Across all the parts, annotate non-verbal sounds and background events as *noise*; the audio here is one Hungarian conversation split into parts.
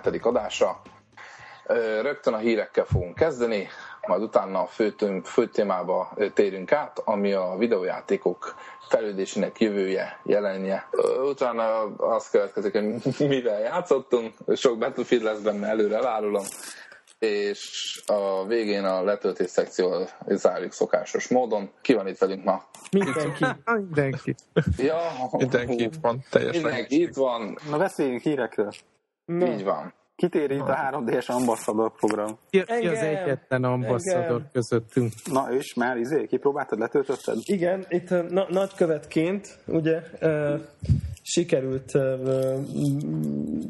57. adása. Rögtön a hírekkel fogunk kezdeni, majd utána a fő, fő témába térünk át, ami a videójátékok fejlődésének jövője, jelenje. Utána az következik, hogy *laughs* mivel játszottunk, sok Battlefield lesz benne, előre elárulom, és a végén a letöltés szekció zárjuk szokásos módon. Ki van itt velünk ma? Mindenki. Mindenki. Ja, Mindenki itt van, teljesen. Mindenki itt van. Na beszéljünk hírekről. Na. Így van. Kitér itt a 3D-es Ambassador program. Ki, ki az egyetlen ambasszador közöttünk? Na és már izé, kipróbáltad, letöltötted? Igen, itt na, nagykövetként ugye uh, sikerült uh,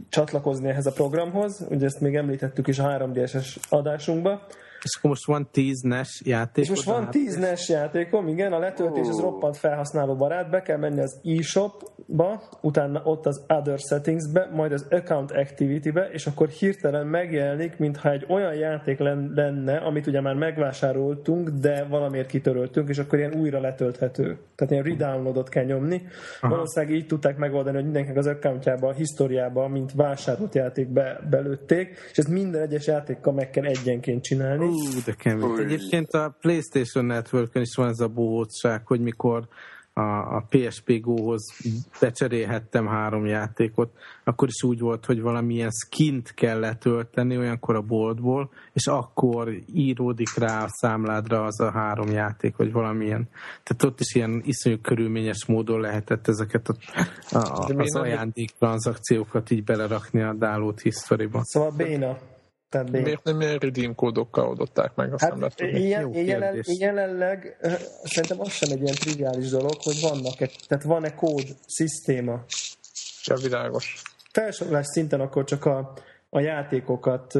csatlakozni ehhez a programhoz, ugye ezt még említettük is a 3DS-es adásunkban, és akkor most van 10 NES játék. És most van 10 NES játékom, igen, a letöltés az roppant felhasználó barát, be kell menni az eShop-ba, utána ott az Other Settings-be, majd az Account Activity-be, és akkor hirtelen megjelenik, mintha egy olyan játék lenne, amit ugye már megvásároltunk, de valamiért kitöröltünk, és akkor ilyen újra letölthető. Tehát ilyen redownloadot kell nyomni. Aha. Valószínűleg így tudták megoldani, hogy mindenkinek az accountjába, a historiába, mint vásárolt játék be, belőtték, és ezt minden egyes játékkal meg kell egyenként csinálni. Ú, de kemény. Egyébként a PlayStation network is van ez a bohótság, hogy mikor a, a PSP Go-hoz becserélhettem három játékot, akkor is úgy volt, hogy valamilyen skint kell letölteni olyankor a boltból, és akkor íródik rá a számládra az a három játék, vagy valamilyen. Tehát ott is ilyen iszonyú körülményes módon lehetett ezeket a, a, az ajándék tranzakciókat így belerakni a download history-ba. Szóval béna. Tehát Miért nem ilyen redeem kódokkal oldották meg, aztán hát, ilyen, jelen, jelenleg szerintem az sem egy ilyen triviális dolog, hogy vannak tehát van-e kód, szisztéma. Ja, világos. Felsorolás szinten akkor csak a, a játékokat,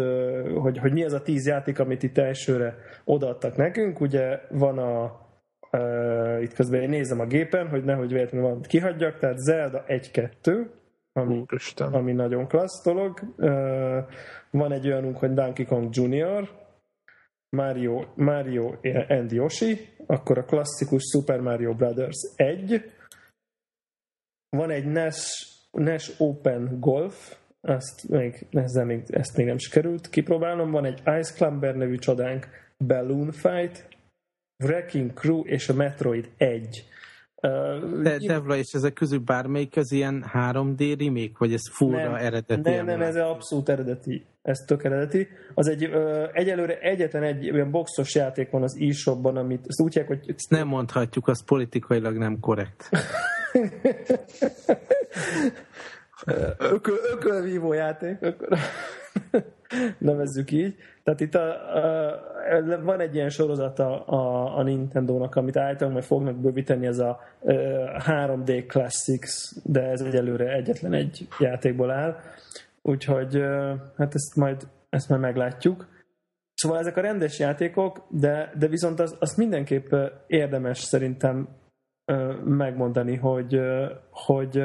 hogy, hogy mi az a tíz játék, amit itt elsőre odaadtak nekünk. Ugye van a Uh, itt közben én nézem a gépen, hogy nehogy véletlenül valamit kihagyjak, tehát Zelda 1-2, ami, ami nagyon klassz dolog. Van egy olyanunk, hogy Donkey Kong Junior, Mario, Mario and Yoshi, akkor a klasszikus Super Mario Brothers 1, van egy NES, NES Open Golf, azt még, ezzel még, ezt még nem sikerült kipróbálnom, van egy Ice Climber nevű csodánk, Balloon Fight, Wrecking Crew és a Metroid 1. De Devla, és ezek közül bármelyik az ilyen 3D remake, vagy ez fullra eredeti? Nem, nem, ez abszolút eredeti. Ez tök eredeti. Az egy, ö, egyelőre egyetlen egy olyan boxos játék van az e-shopban, amit ezt úgy hogy... Ezt nem mondhatjuk, az politikailag nem korrekt. *laughs* ököl, ökölvívó játék. Ököl. *laughs* Nevezzük így. Tehát itt a, a, van egy ilyen sorozata a, a Nintendo-nak, amit általában majd fognak bővíteni, ez a, a 3D Classics, de ez egyelőre egyetlen egy játékból áll. Úgyhogy hát ezt majd, ezt majd meglátjuk. Szóval ezek a rendes játékok, de, de viszont azt az mindenképp érdemes szerintem megmondani, hogy, hogy,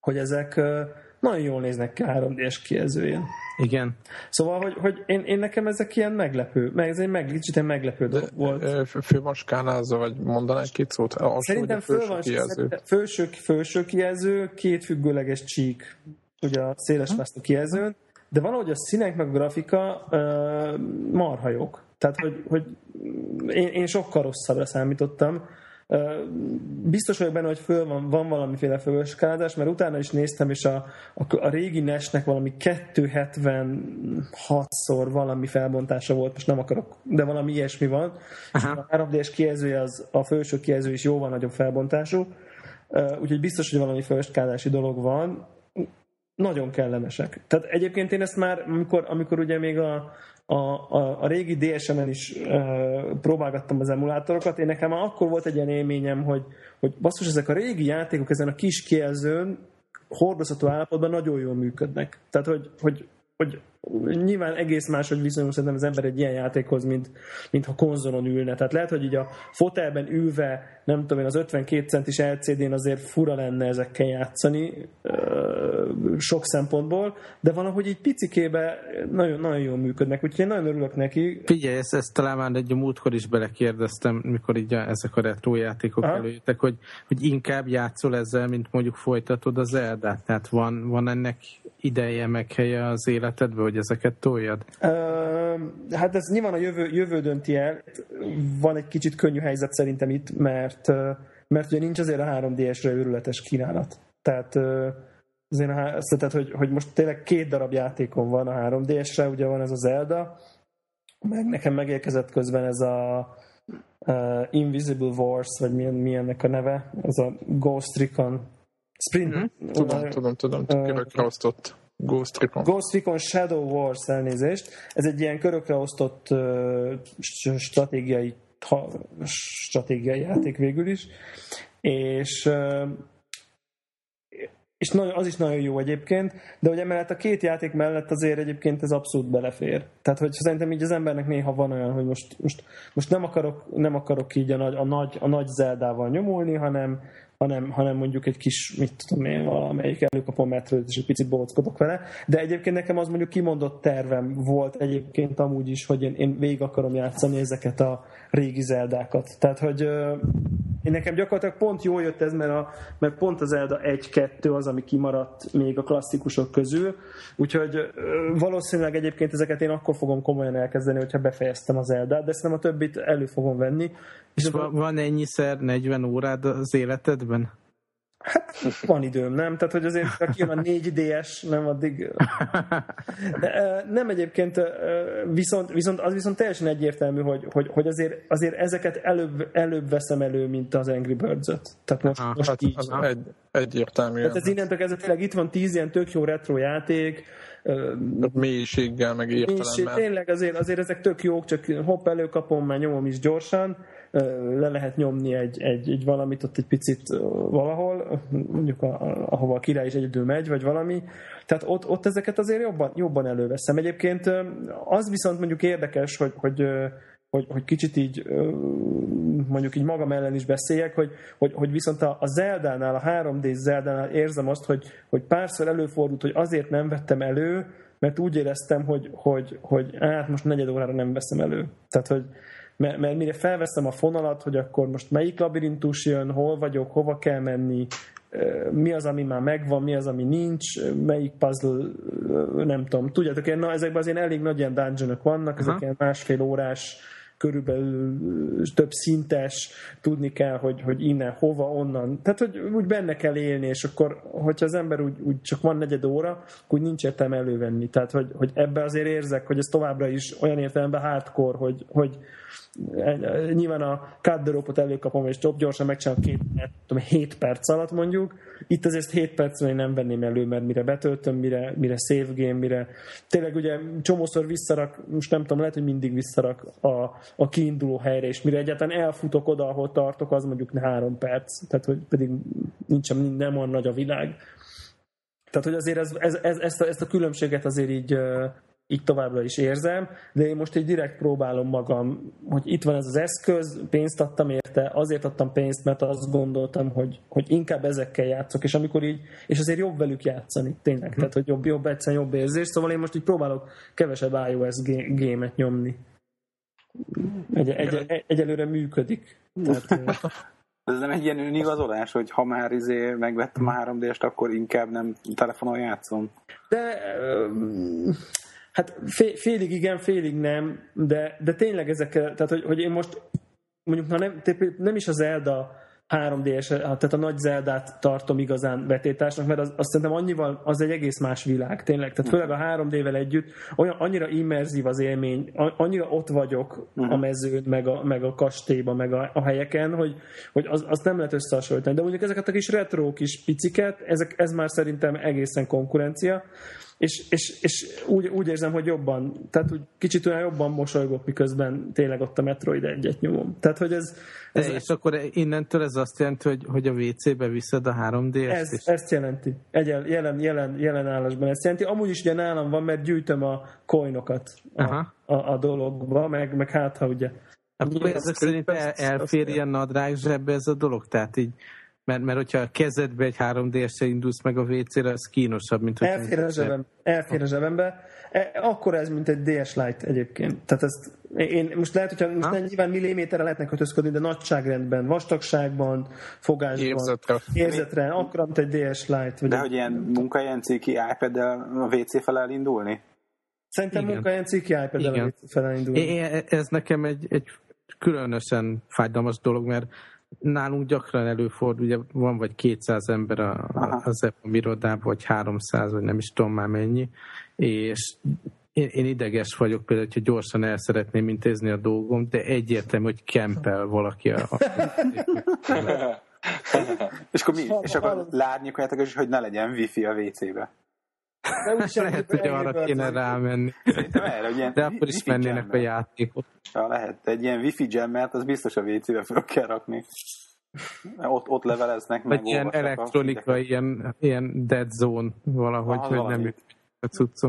hogy ezek nagyon jól néznek ki 3D-es kijelzőjén. Igen. Szóval, hogy, hogy én, én nekem ezek ilyen meglepő, meg ez egy meg, kicsit meglepő dolog volt. Fő van skálázva, vagy mondanál egy két szót? Alsó, Szerintem föl van kijelző. Felső, felső kijelző, két függőleges csík, ugye a széles hm? kijelzőn, de valahogy a színek meg a grafika marha jók. Tehát, hogy, hogy én, én sokkal rosszabbra számítottam. Biztos vagyok benne, hogy föl van, van valamiféle fölöskálás, mert utána is néztem, és a, a, a régi nesnek valami 276-szor valami felbontása volt, most nem akarok, de valami ilyesmi van. Aha. A 3D-es kijelzője, az, a felső kijelző is jóval nagyobb felbontású, úgyhogy biztos, hogy valami fölöskálási dolog van. Nagyon kellemesek. Tehát egyébként én ezt már, amikor, amikor ugye még a, a, a, a régi DSM-en is uh, próbálgattam az emulátorokat, én nekem már akkor volt egy ilyen élményem, hogy, hogy basszus, ezek a régi játékok ezen a kis kijelzőn hordozható állapotban nagyon jól működnek. Tehát, hogy, hogy hogy nyilván egész máshogy viszonyul szerintem az ember egy ilyen játékhoz, mint, mint ha konzolon ülne. Tehát lehet, hogy így a fotelben ülve, nem tudom én, az 52 centis LCD-n azért fura lenne ezekkel játszani sok szempontból, de valahogy így picikébe nagyon, nagyon jól működnek, úgyhogy én nagyon örülök neki. Figyelj, ezt, ezt talán már egy múltkor is belekérdeztem, mikor így ezek a retro játékok Aha. előjöttek, hogy, hogy inkább játszol ezzel, mint mondjuk folytatod az Eldát. Tehát van, van ennek ideje, meg helye az életedben, hogy ezeket toljad? Uh, hát ez nyilván a jövő, jövő dönti el. Van egy kicsit könnyű helyzet szerintem itt, mert, mert ugye nincs azért a 3DS-re őrületes kínálat. Tehát azért a, tehát, hogy, hogy most tényleg két darab játékom van a 3DS-re, ugye van ez az Zelda, meg nekem megérkezett közben ez a uh, Invisible Wars, vagy milyen, milyennek a neve, ez a Ghost Recon Sprint. Mm-hmm. Tudom, uh, tudom, tudom, körökre osztott Ghost Recon. Ghost Recon Shadow Wars elnézést. Ez egy ilyen körökre osztott uh, stratégiai ha, stratégiai játék végül is. És uh, és nagyon, az is nagyon jó egyébként, de hogy emellett a két játék mellett azért egyébként ez abszolút belefér. Tehát, hogy szerintem így az embernek néha van olyan, hogy most, most, most nem, akarok, nem akarok így a nagy, a nagy, a nagy Zeldával nyomulni, hanem, hanem, hanem mondjuk egy kis, mit tudom én, valamelyik előkapom metrőt, és egy picit bockodok vele. De egyébként nekem az mondjuk kimondott tervem volt egyébként amúgy is, hogy én, én végig akarom játszani ezeket a régi zeldákat. Tehát, hogy én nekem gyakorlatilag pont jól jött ez, mert, a, mert pont az Zelda 1-2 az, ami kimaradt még a klasszikusok közül, úgyhogy valószínűleg egyébként ezeket én akkor fogom komolyan elkezdeni, hogyha befejeztem az Zelda, de szerintem a többit elő fogom venni. És, és van ennyiszer 40 órád az életedben? Hát *laughs* van időm, nem? Tehát, hogy azért, ha kijön a 4DS, nem addig... De, nem egyébként, viszont, viszont az viszont teljesen egyértelmű, hogy, hogy, hogy azért, azért ezeket előbb, előbb veszem elő, mint az Angry Birds-öt. Tehát most, Aha, most hát így. Az egy, egyértelmű. Tehát ez innentől kezdve tényleg itt van tíz ilyen tök jó retro játék, mélységgel, meg értelemben. Mélység, tényleg azért, azért ezek tök jók, csak hopp előkapom, már nyomom is gyorsan, le lehet nyomni egy, egy, egy valamit ott egy picit valahol, mondjuk a, ahova a király is egyedül megy, vagy valami. Tehát ott, ott ezeket azért jobban, jobban előveszem. Egyébként az viszont mondjuk érdekes, hogy, hogy hogy, hogy kicsit így mondjuk így magam ellen is beszéljek, hogy, hogy, hogy viszont a, a Zeldánál, a 3D Zeldánál érzem azt, hogy, hogy párszor előfordult, hogy azért nem vettem elő, mert úgy éreztem, hogy, hogy, hogy hát most negyed órára nem veszem elő. Tehát, hogy, mert, mert mire felveszem a fonalat, hogy akkor most melyik labirintus jön, hol vagyok, hova kell menni, mi az, ami már megvan, mi az, ami nincs, melyik puzzle, nem tudom. Tudjátok, én, na, ezekben azért elég nagy ilyen dungeonok vannak, ezek Aha. ilyen másfél órás körülbelül több szintes, tudni kell, hogy, hogy innen, hova, onnan. Tehát, hogy úgy benne kell élni, és akkor, hogyha az ember úgy, úgy csak van negyed óra, akkor úgy nincs értelme elővenni. Tehát, hogy, hogy ebbe azért érzek, hogy ez továbbra is olyan értelemben hardcore, hogy, hogy nyilván a the előkapom, és jobb gyorsan megcsinálom két, tudom, 7 perc alatt mondjuk. Itt azért 7 percben nem venném elő, mert mire betöltöm, mire, mire save game, mire tényleg ugye csomószor visszarak, most nem tudom, lehet, hogy mindig visszarak a, a kiinduló helyre, és mire egyáltalán elfutok oda, ahol tartok, az mondjuk három perc, tehát hogy pedig nincsen, nem olyan nagy a világ. Tehát, hogy azért ez, ez, ez, ezt, a, ezt a különbséget azért így így továbbra is érzem, de én most egy direkt próbálom magam, hogy itt van ez az eszköz, pénzt adtam érte, azért adtam pénzt, mert azt gondoltam, hogy, hogy inkább ezekkel játszok, és amikor így, és azért jobb velük játszani, tényleg, mm. tehát hogy jobb, jobb egyszerűen jobb érzés, szóval én most így próbálok kevesebb iOS gémet nyomni. Egy, egy, egy, egyelőre működik. Tehát, *laughs* ez nem egy ilyen önigazolás, hogy ha már izé megvettem a 3D-st, akkor inkább nem telefonon játszom? De Hát félig igen, félig nem, de, de tényleg ezek, tehát hogy, hogy én most mondjuk ha nem, nem is az Zelda 3D-es, tehát a nagy Zeldát tartom igazán vetétásnak, mert az, azt szerintem annyival, az egy egész más világ, tényleg. Tehát főleg a 3D-vel együtt olyan, annyira immerzív az élmény, annyira ott vagyok a mhm. mezőn, meg a, meg a kastélyban, meg a, a helyeken, hogy, hogy az, azt nem lehet összehasonlítani. De mondjuk ezeket a kis retro kis piciket, ezek, ez már szerintem egészen konkurencia, és, és, és úgy, úgy érzem, hogy jobban, tehát úgy kicsit olyan jobban mosolygok, miközben tényleg ott a Metroid egyet nyomom. Tehát, hogy ez... ez és akkor innentől ez azt jelenti, hogy, hogy a WC-be viszed a 3D-est? Ez, ezt jelenti. Egyel, jelen, jelen, jelen állásban ezt jelenti. Amúgy is ugye nálam van, mert gyűjtöm a coinokat a, a, a dologba, meg, meg hát ha ugye... Akkor ezek szerint el, elfér ilyen nadrág zsebbe ez a dolog? Tehát így mert, mert hogyha a kezedbe egy 3 d indulsz meg a WC-re, az kínosabb, mint hogy... Elfér a, zsebem, elfér a zsebembe. Akkor ez, mint egy DS Lite egyébként. Tehát ezt, én most lehet, hogyha most nem, nyilván milliméterre lehetnek kötözködni, de nagyságrendben, vastagságban, fogásban, érzetre, érzetre akkor, mint egy DS Lite. Vagy de egy... hogy ilyen munkahelyen ciki ipad a WC fel elindulni? Szerintem munkahelyen ciki ipad a WC fel elindulni. É, ez nekem egy, egy különösen fájdalmas dolog, mert nálunk gyakran előfordul, ugye van vagy 200 ember a, az EPAM irodában, vagy 300, vagy nem is tudom már mennyi, és én, én ideges vagyok például, hogyha gyorsan el szeretném intézni a dolgom, de egyértelmű, hogy kempel valaki a... *laughs* és akkor mi? És akkor lárnyékoljátok is, hogy ne legyen wifi a WC-be. De úgy lehet, hogy arra kéne rámenni. Erre, De akkor is mennének a játékot. Ja, lehet. Egy ilyen wifi jammert, az biztos a WC-be fel kell rakni. Ott, ott leveleznek meg. Vagy ilyen elektronika, ilyen, ilyen dead zone valahogy, ah, hogy valami. nem a cuccó.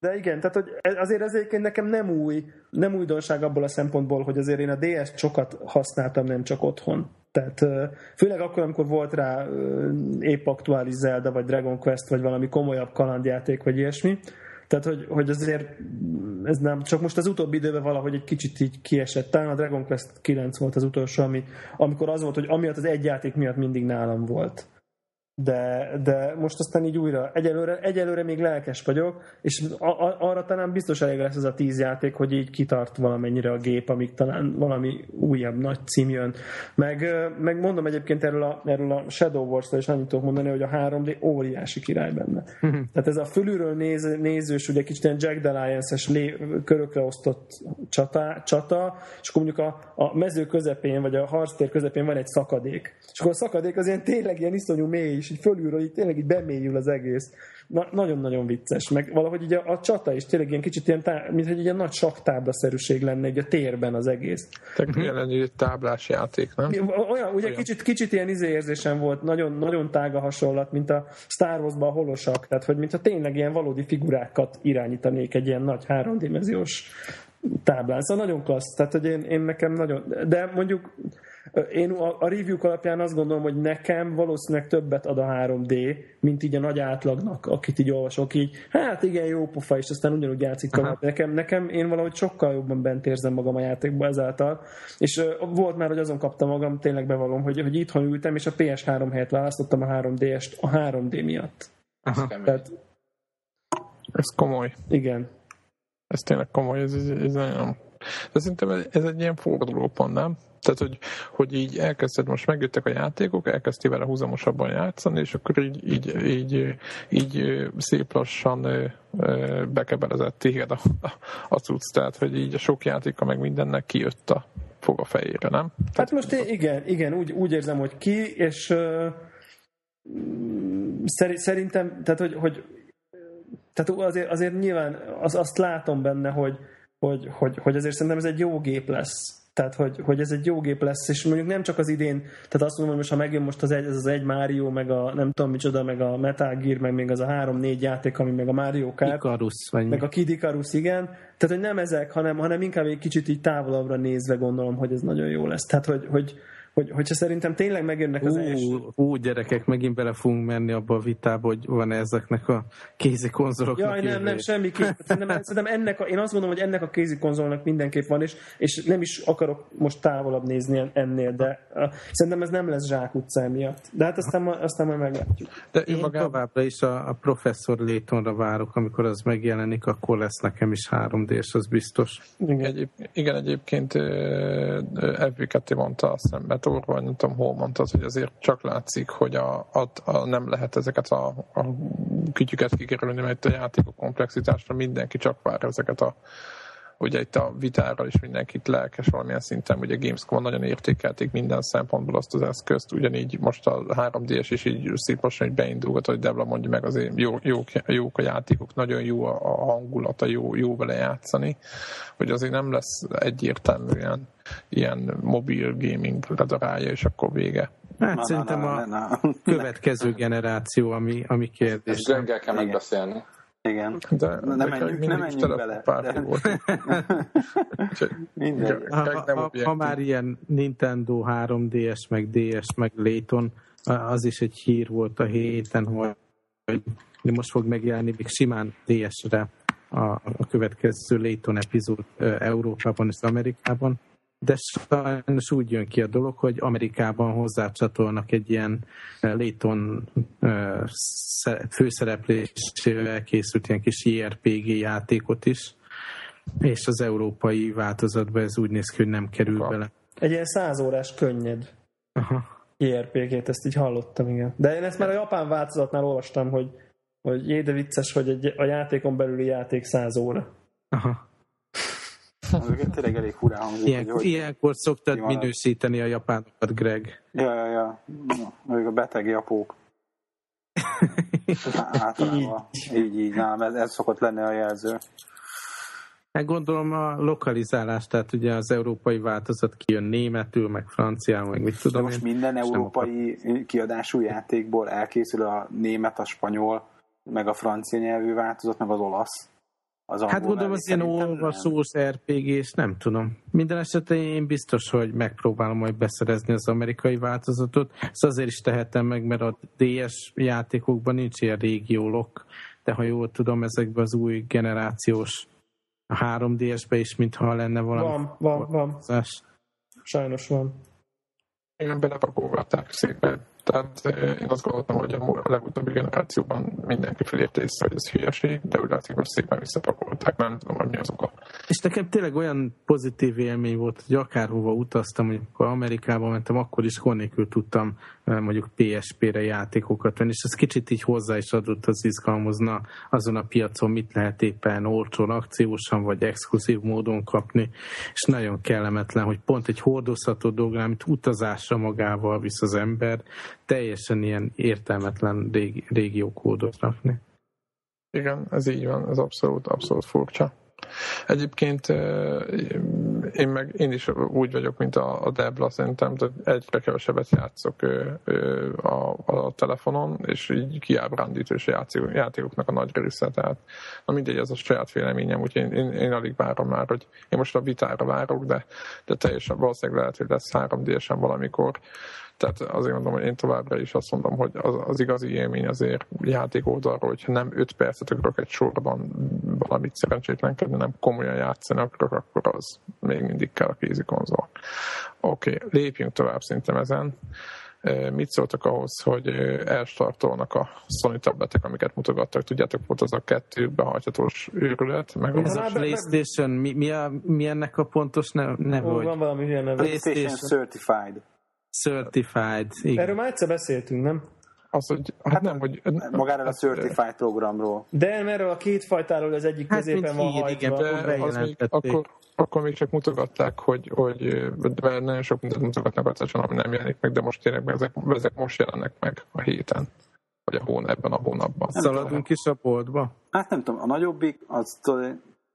De igen, tehát hogy azért ez egyébként nekem nem új, nem újdonság abból a szempontból, hogy azért én a DS-t sokat használtam, nem csak otthon. Tehát főleg akkor, amikor volt rá épp aktuális Zelda, vagy Dragon Quest, vagy valami komolyabb kalandjáték, vagy ilyesmi. Tehát, hogy, hogy azért ez nem, csak most az utóbbi időben valahogy egy kicsit így kiesett. Talán a Dragon Quest 9 volt az utolsó, ami, amikor az volt, hogy amiatt az egy játék miatt mindig nálam volt de, de most aztán így újra, egyelőre, egyelőre még lelkes vagyok, és a, a, arra talán biztos elég lesz ez a tíz játék, hogy így kitart valamennyire a gép, amíg talán valami újabb nagy cím jön. Meg, meg mondom egyébként erről a, erről a Shadow Wars-ra is annyit tudok mondani, hogy a 3D óriási király benne. Uh-huh. Tehát ez a fölülről néz, nézős, ugye kicsit ilyen Jack lé, körökre osztott csata, csata, és akkor mondjuk a, a mező közepén, vagy a harctér közepén van egy szakadék. És akkor a szakadék az ilyen tényleg ilyen iszonyú mély, és így fölülről így tényleg így bemélyül az egész. Na, nagyon-nagyon vicces, meg valahogy így a, a csata is tényleg ilyen kicsit ilyen, tá, mint hogy egy ilyen nagy saktáblaszerűség lenne egy a térben az egész. Tehát uh egy táblás játék, nem? Olyan, ugye Olyan. Kicsit, kicsit ilyen izérzésem volt, nagyon, nagyon tága hasonlat, mint a Star Wars-ban a holosak, tehát hogy mintha tényleg ilyen valódi figurákat irányítanék egy ilyen nagy háromdimenziós táblán. Szóval nagyon klassz, tehát hogy én, én nekem nagyon, de mondjuk én a, a review alapján azt gondolom, hogy nekem valószínűleg többet ad a 3D, mint így a nagy átlagnak, akit így olvasok, így hát igen, jó pofa, és aztán ugyanúgy játszik tovább. Nekem, nekem én valahogy sokkal jobban bent érzem magam a játékban ezáltal, és uh, volt már, hogy azon kaptam magam, tényleg bevallom, hogy, hogy itthon ültem, és a PS3 helyet választottam a 3D-est a 3D miatt. Aha. Tehát, ez komoly. Igen. Ez tényleg komoly, ez, ez, ez nagyon... De szerintem ez egy ilyen fordulópont, nem? Tehát, hogy, hogy így elkezdted, most megjöttek a játékok, elkezdtél vele húzamosabban játszani, és akkor így, így, így, így szép lassan bekebelezett téged a, a, cucc, tehát, hogy így a sok játéka meg mindennek kijött a fog a fejére, nem? Tehát, hát most én, igen, igen, úgy, úgy érzem, hogy ki, és uh, szerintem, tehát, hogy, hogy tehát azért, azért nyilván az, azt látom benne, hogy, hogy, hogy, hogy azért szerintem ez egy jó gép lesz tehát, hogy, hogy ez egy jó gép lesz, és mondjuk nem csak az idén, tehát azt mondom, hogy most ha megjön most az egy, ez az egy Mario, meg a nem tudom micsoda, meg a Metal Gear, meg még az a három-négy játék, ami meg a Mario Kart. Icarus, vagy meg a Kid Icarus, igen. Tehát, hogy nem ezek, hanem, hanem inkább egy kicsit így távolabbra nézve gondolom, hogy ez nagyon jó lesz. Tehát, hogy, hogy, hogy, hogyha szerintem tényleg megjönnek az ú, első... Ú, gyerekek, megint bele fogunk menni abba a vitába, hogy van ezeknek a kézi konzoloknak Jaj, nem, nem, semmiképp. *laughs* Szerintem, szerintem ennek a, én azt gondolom, hogy ennek a kézi konzolnak mindenképp van, és, és nem is akarok most távolabb nézni ennél, de uh, szerintem ez nem lesz zsák utca miatt. De hát aztán, aztán majd meglátjuk. De én magában... továbbra is a, a professzor Létonra várok, amikor az megjelenik, akkor lesz nekem is 3D, és az biztos. Igen, Egyéb, igen egyébként FB2 mondta azt hiszem, Meteor, vagy nem tudom, hol mondtad, hogy azért csak látszik, hogy a, a, a nem lehet ezeket a, a kütyüket kikerülni, mert a játékok komplexitásra mindenki csak vár ezeket a ugye itt a vitára is mindenkit lelkes valamilyen szinten, ugye Gamescom nagyon értékelték minden szempontból azt az eszközt, ugyanígy most a 3DS is így szépen hogy beindulgat, hogy Debla mondja meg, azért jó, jó, jók a játékok, nagyon jó a hangulata, jó, jó vele játszani, hogy azért nem lesz egyértelműen ilyen mobil gaming ledarálja, és akkor vége. Hát na, szerintem na, na, na, na. a következő generáció, ami, ami kérdés. Ezt kell megbeszélni. Igen. De, nem menjünk, *laughs* nem menjünk bele. De... Minden. Ha, ha, ha, már ilyen Nintendo 3DS, meg DS, meg Layton, az is egy hír volt a héten, hogy most fog megjelenni még simán DS-re a, a következő Layton epizód Európában és Amerikában de sajnos úgy jön ki a dolog, hogy Amerikában hozzácsatolnak egy ilyen eh, Layton eh, főszereplésével készült ilyen kis JRPG játékot is, és az európai változatban ez úgy néz ki, hogy nem kerül bele. Egy ilyen százórás könnyed Aha. JRPG-t, ezt így hallottam, igen. De én ezt már a japán változatnál olvastam, hogy, hogy jé, de vicces, hogy egy, a játékon belüli játék száz óra. Aha. *laughs* tényleg elég furán hangzik. Ilyen, hogy, ilyenkor szoktad minősíteni a japánokat, Greg. Ja, ja, ja. Még a beteg japók. *laughs* Általában. így, így, nem, ez, ez szokott lenni a jelző. Hát gondolom a lokalizálás, tehát ugye az európai változat kijön németül, meg franciául, meg mit tudom De most én, minden európai kiadású játékból elkészül a német, a spanyol, meg a francia nyelvű változat, meg az olasz az hát gondolom az ilyen olvasós rpg és nem tudom. Minden esetben én biztos, hogy megpróbálom majd beszerezni az amerikai változatot. Ezt azért is tehetem meg, mert a DS játékokban nincs ilyen régiólok, de ha jól tudom, ezekben az új generációs a 3DS-be is, mintha lenne valami... Van, van, van. Sajnos van. Igen, belepakolgatták szépen tehát én azt gondoltam, hogy a legutóbbi generációban mindenki felérte észre, hogy ez hülyeség, de úgy látszik, hogy szépen visszapakolták, nem tudom, hogy mi az oka. És nekem tényleg olyan pozitív élmény volt, hogy akárhova utaztam, hogy amikor Amerikába mentem, akkor is honnélkül tudtam mondjuk PSP-re játékokat venni, és ez kicsit így hozzá is adott az izgalmozna azon a piacon, mit lehet éppen olcsón, akciósan vagy exkluzív módon kapni, és nagyon kellemetlen, hogy pont egy hordozható dolog, amit utazásra magával visz az ember, teljesen ilyen értelmetlen régi, régiókódot rakni. Igen, ez így van, ez abszolút, abszolút furcsa. Egyébként én meg én is úgy vagyok, mint a, a Debla, szerintem, hogy egyre kevesebbet játszok a, a telefonon, és így és játékoknak a nagy része. Tehát, na mindegy, ez a saját véleményem, úgyhogy én, én, én alig várom már, hogy én most a vitára várok, de, de teljesen valószínűleg lehet, hogy lesz 3 d valamikor tehát azért mondom, hogy én továbbra is azt mondom, hogy az, az igazi élmény azért játék oldalról, hogyha nem 5 percet akarok egy sorban valamit szerencsétlenkedni, nem komolyan játszani akarok, akkor az még mindig kell a kézi konzol. Oké, okay, lépjünk tovább szerintem ezen. Mit szóltak ahhoz, hogy elstartolnak a Sony tabletek, amiket mutogattak? Tudjátok, volt az a kettő behajthatós őrület. Meg Ez a PlayStation, mi, mi, a, mi ennek a pontos neve? Ne, Ó, van valami hülye neve. PlayStation Certified. Certified, igen. Erről már egyszer beszéltünk, nem? Az, hogy, hát, hát nem, hogy... Magáról a Certified programról. De erről a két fajtáról az egyik hát, középen van hír, hajtva. Igen, de az még, akkor, akkor még csak mutogatták, hogy, hogy mert nagyon sok mindent mutogatnak a ami nem jelenik meg, de most tényleg ezek, ezek most jelennek meg a héten. Vagy a hón, ebben a hónapban. Nem Szaladunk is a boltba? Hát nem tudom, a nagyobbik az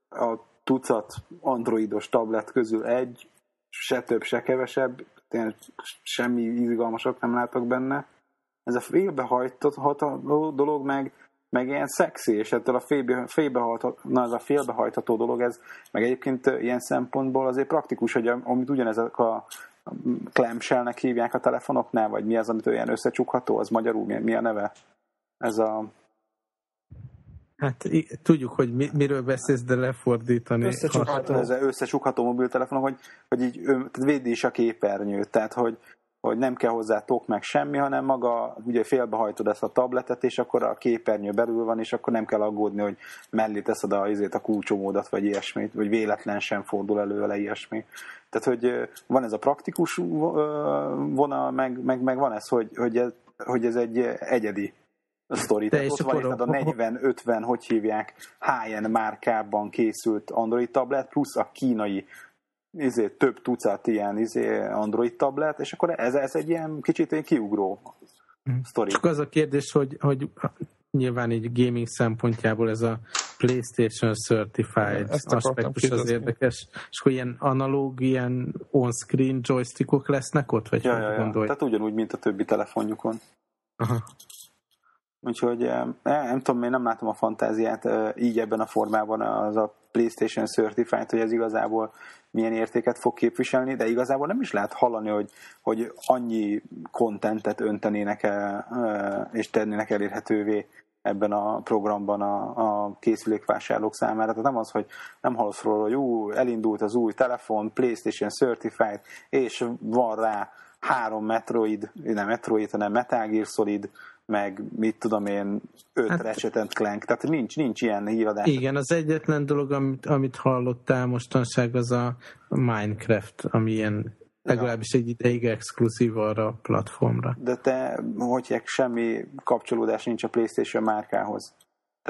a tucat androidos tablet közül egy, se több, se kevesebb, tényleg semmi izgalmasat nem látok benne. Ez a félbehajtható dolog meg, meg ilyen szexi, és ettől a félbe, félbehajtható, na ez a félbehajtható dolog, ez meg egyébként ilyen szempontból azért praktikus, hogy amit ugyanezek a clamshellnek hívják a telefonoknál, vagy mi az, amit olyan összecsukható, az magyarul mi, mi a neve? Ez a Hát tudjuk, hogy mi, miről beszélsz, de lefordítani. Összecsukható. Ez összecsukható mobiltelefon, hogy, hogy így tehát védi is a képernyőt, tehát hogy, hogy nem kell hozzá tok meg semmi, hanem maga ugye félbehajtod ezt a tabletet, és akkor a képernyő belül van, és akkor nem kell aggódni, hogy mellé teszed a, azért a kulcsomódat, vagy ilyesmit, vagy véletlen sem fordul elő vele ilyesmi. Tehát, hogy van ez a praktikus vonal, meg, meg, meg van ez, hogy, hogy ez, hogy ez egy egyedi sztori. De Tehát és ott van akkor érted, a a- 40-50, hogy hívják, high-end márkában készült Android tablet, plusz a kínai izé, több tucat ilyen izé, Android tablet, és akkor ez, ez egy ilyen kicsit egy kiugró sztori. Csak az a kérdés, hogy, hogy nyilván így gaming szempontjából ez a PlayStation Certified Ezt aspektus az kérdezni. érdekes, és hogy ilyen analóg, ilyen on-screen joystickok lesznek ott, vagy Ja, hogy ja, ja. gondolj? Tehát ugyanúgy, mint a többi telefonjukon. Aha. Úgyhogy eh, nem tudom, én nem látom a fantáziát eh, így ebben a formában az a PlayStation Certified, hogy ez igazából milyen értéket fog képviselni, de igazából nem is lehet hallani, hogy, hogy annyi kontentet öntenének el, eh, és tennének elérhetővé ebben a programban a, a készülékvásárlók számára. Tehát nem az, hogy nem hallasz róla, hogy ú, elindult az új telefon, PlayStation Certified, és van rá három Metroid, nem Metroid, hanem Metal Gear Solid, meg mit tudom én, öt hát, Ratchet Clank, tehát nincs, nincs ilyen híradás. Igen, az egyetlen dolog, amit, amit hallottál mostanság, az a Minecraft, ami ilyen legalábbis egy ideig exkluzív arra a platformra. De te, hogy semmi kapcsolódás nincs a PlayStation márkához.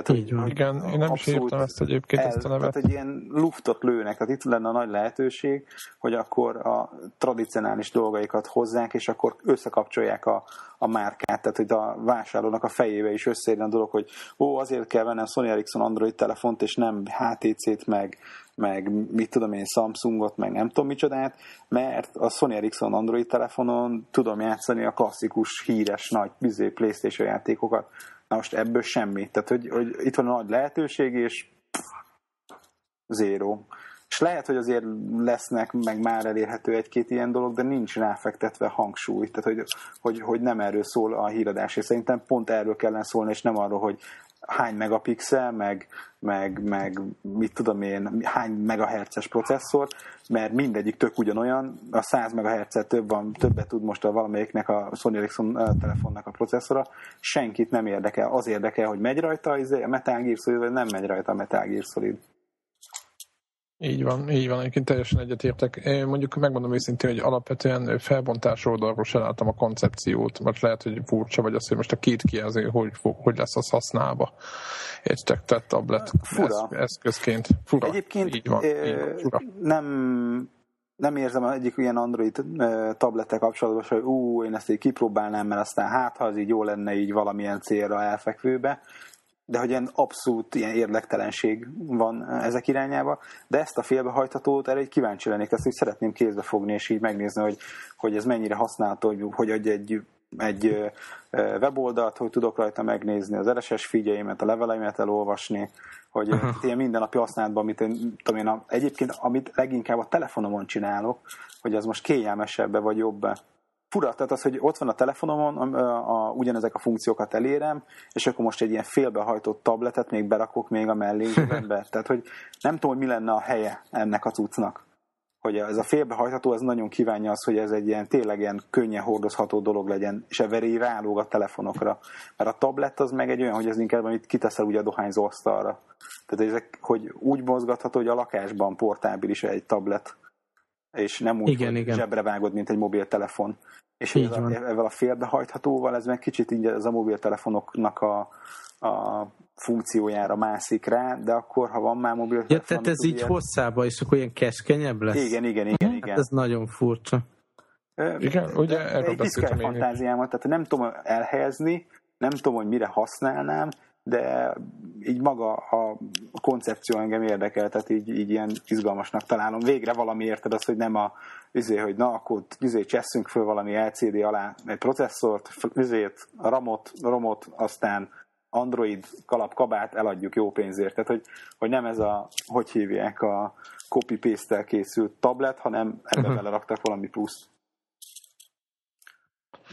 Tehát, Így van. Igen, én nem is abszolút írtam ezt egyébként, ezt a nevet. Tehát egy ilyen luftot lőnek, tehát itt lenne a nagy lehetőség, hogy akkor a tradicionális dolgaikat hozzák, és akkor összekapcsolják a, a márkát, tehát hogy a vásárlónak a fejébe is összeérjen a dolog, hogy ó, azért kell vennem Sony Ericsson Android telefont, és nem HTC-t, meg, meg mit tudom én, Samsungot, meg nem tudom micsodát, mert a Sony Ericsson Android telefonon tudom játszani a klasszikus, híres, nagy bizé Playstation játékokat. Na most ebből semmi. Tehát, hogy, hogy itt van a nagy lehetőség, és zéró. És lehet, hogy azért lesznek, meg már elérhető egy-két ilyen dolog, de nincs ráfektetve hangsúly. Tehát, hogy, hogy, hogy nem erről szól a híradás, és szerintem pont erről kellene szólni, és nem arról, hogy hány megapixel, meg, meg, meg mit tudom én, hány megahertzes processzor, mert mindegyik tök ugyanolyan, a 100 megahertz több van, többet tud most a valamelyiknek a Sony Ericsson telefonnak a processzora, senkit nem érdekel, az érdekel, hogy megy rajta izé, a Metal Gear Solid, vagy nem megy rajta a Metal Gear Solid. Így van, így van, egyébként teljesen egyetértek. Én mondjuk megmondom őszintén, hogy alapvetően felbontás oldalról se látom a koncepciót, mert lehet, hogy furcsa, vagy az, hogy most a két kijelző, hogy, hogy lesz az használva. Értek, tehát tablet Fura. esz- eszközként. Fura. Egyébként így van, így van, fura. nem, nem érzem egyik ilyen Android tablettel kapcsolatban, hogy ú, én ezt így kipróbálnám, mert aztán hát, ha az így jó lenne így valamilyen célra elfekvőbe, de hogy ilyen abszolút ilyen érdektelenség van ezek irányába, de ezt a félbehajthatót erre egy kíváncsi lennék, ezt így szeretném kézbe fogni, és így megnézni, hogy, hogy ez mennyire használható, hogy, hogy egy, egy, egy weboldalt, hogy tudok rajta megnézni az RSS figyeimet, a leveleimet elolvasni, hogy uh ilyen mindennapi használatban, amit én, tudom én, a, egyébként amit leginkább a telefonomon csinálok, hogy az most kényelmesebb vagy jobb fura, tehát az, hogy ott van a telefonomon, a, a, a, ugyanezek a funkciókat elérem, és akkor most egy ilyen félbehajtott tabletet még berakok még a mellékbe. *laughs* Tehát, hogy nem tudom, hogy mi lenne a helye ennek a cuccnak. Hogy ez a félbehajtható, ez nagyon kívánja az, hogy ez egy ilyen tényleg ilyen könnyen hordozható dolog legyen, és így rálóg a telefonokra. Mert a tablet az meg egy olyan, hogy ez inkább, amit kiteszel ugye a dohányzó asztalra. Tehát ezek, hogy úgy mozgatható, hogy a lakásban portábilis egy tablet, és nem úgy, Igen, hogy igen. zsebre vágod, mint egy mobiltelefon. És Így ez a, van. ezzel a félbehajthatóval ez meg kicsit így ez a mobiltelefonoknak a, a funkciójára mászik rá, de akkor, ha van már Ja, mobiltelefon... tehát ez így ilyet- hosszába, és akkor ilyen keskenyebb lesz? Igen, igen, igen, igen. Hát ez nagyon furcsa. Ö, Igen, ugye erről beszéltem én is. fantáziámat, tehát nem tudom elhelyezni, nem tudom, hogy mire használnám, de így maga a koncepció engem érdekel, tehát így, így ilyen izgalmasnak találom. Végre valami érted az, hogy nem a üzé, hogy na, akkor üzé cseszünk föl valami LCD alá egy processzort, a ramot, romot, aztán Android kalap kabát eladjuk jó pénzért. Tehát, hogy, hogy nem ez a, hogy hívják, a copy-paste-tel készült tablet, hanem ebbe uh-huh. beleraktak valami plusz.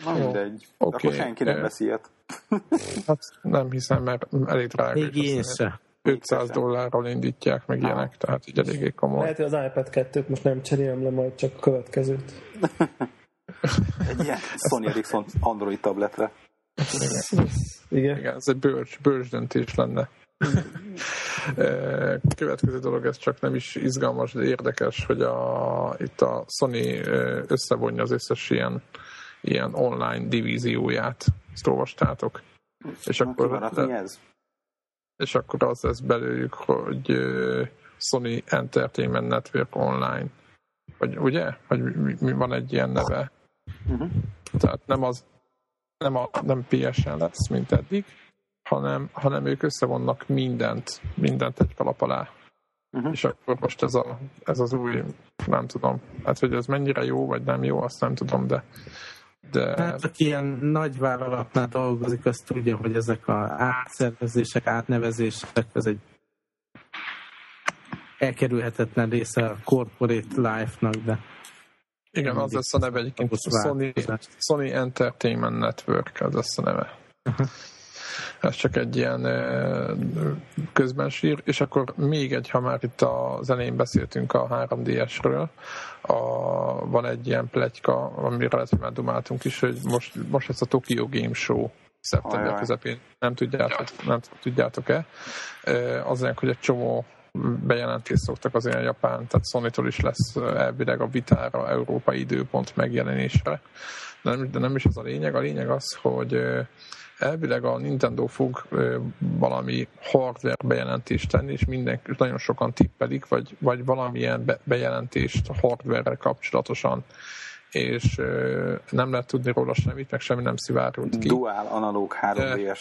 Na Jó. mindegy. Oké. Akkor senki nem Eh, vesz ilyet. Hát nem hiszem, mert elég drága. Még és én azt se. 500 dollárral indítják meg ilyenek, tehát így eléggé komoly. Lehet, hogy az iPad 2-t most nem cserélem le, majd csak a következőt. *laughs* Egy ilyen Sony Ericsson Android tabletre. Igen. Igen, ez egy bölcs, bölcs döntés lenne. *laughs* *laughs* Következő dolog, ez csak nem is izgalmas, de érdekes, hogy a, itt a Sony összevonja az összes ilyen, ilyen online divízióját. Ezt olvastátok? És Na, akkor, mi ez? És akkor az lesz belőlük, hogy Sony Entertainment Network Online. Vagy ugye? Vagy mi, mi van egy ilyen neve? Uh-huh. Tehát nem az nem, a, nem PSN lesz, mint eddig, hanem, hanem ők összevonnak mindent, mindent egy kalap alá. Uh-huh. És akkor most ez, a, ez az új, nem tudom, hát hogy ez mennyire jó, vagy nem jó, azt nem tudom, de de Hát aki ilyen nagy vállalatnál dolgozik, az tudja, hogy ezek a átszervezések, átnevezések, ez egy elkerülhetetlen része a corporate life-nak, de Igen, az lesz a neve egyébként. Sony. Sony Entertainment Network, az lesz a neve. *laughs* Ez csak egy ilyen közben sír, és akkor még egy, ha már itt az elején beszéltünk a 3DS-ről, a, van egy ilyen pletyka, amire lehet, hogy már dumáltunk is, hogy most, most ez a Tokyo Game Show szeptember Ajaj. közepén, nem tudjátok, nem tudjátok-e, azért, hogy egy csomó bejelentést szoktak az ilyen japán, tehát Sony-tól is lesz elvileg a vitára európai időpont megjelenésre. De nem, de nem is ez a lényeg. A lényeg az, hogy elvileg a Nintendo fog valami hardware bejelentést tenni, és mindenki, nagyon sokan tippelik, vagy, vagy valamilyen be, bejelentést hardware kapcsolatosan, és nem lehet tudni róla semmit, meg semmi nem szivárult ki. Dual analóg 3DS.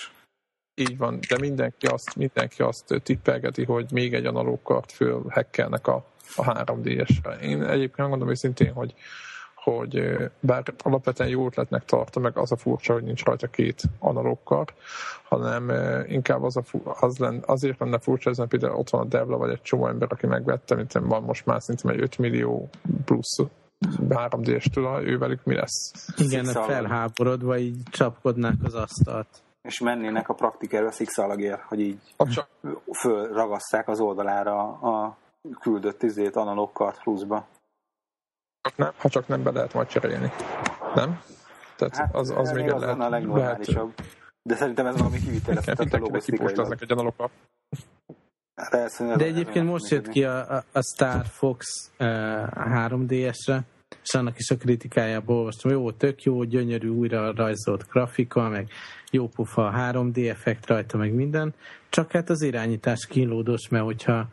Így van, de mindenki azt, mindenki azt tippelgeti, hogy még egy analóg kart föl hackelnek a, a 3DS-re. Én egyébként megmondom őszintén, hogy hogy ö, bár alapvetően jó ötletnek tartom, meg az a furcsa, hogy nincs rajta két analóg kar, hanem inkább az, a az len, azért lenne furcsa, ez például ott van a Devla, vagy egy csomó ember, aki megvette, mint van most már szintén egy 5 millió plusz 3D-s tulaj, ővelük mi lesz? igen, Szikszalag. felháborodva így csapkodnák az asztalt. És mennének a praktikerbe szikszalagért, hogy így csak, fölragasszák az oldalára a küldött izét analóg kart pluszba. Nem, ha csak nem be lehet majd cserélni. Nem? Tehát Hát az, az még az lehet, a legnormálisabb. De szerintem ez valami lehet kivitelezhetetlen mindenkinek logisztikailag. egy ez De a- egyébként most jött ki a, a- a Star Fox uh, 3DS-re, és annak is a kritikájából olvastam, jó, tök jó, gyönyörű, újra rajzolt grafika, meg jó pufa a 3D effekt rajta, meg minden, csak hát az irányítás kínlódos, mert hogyha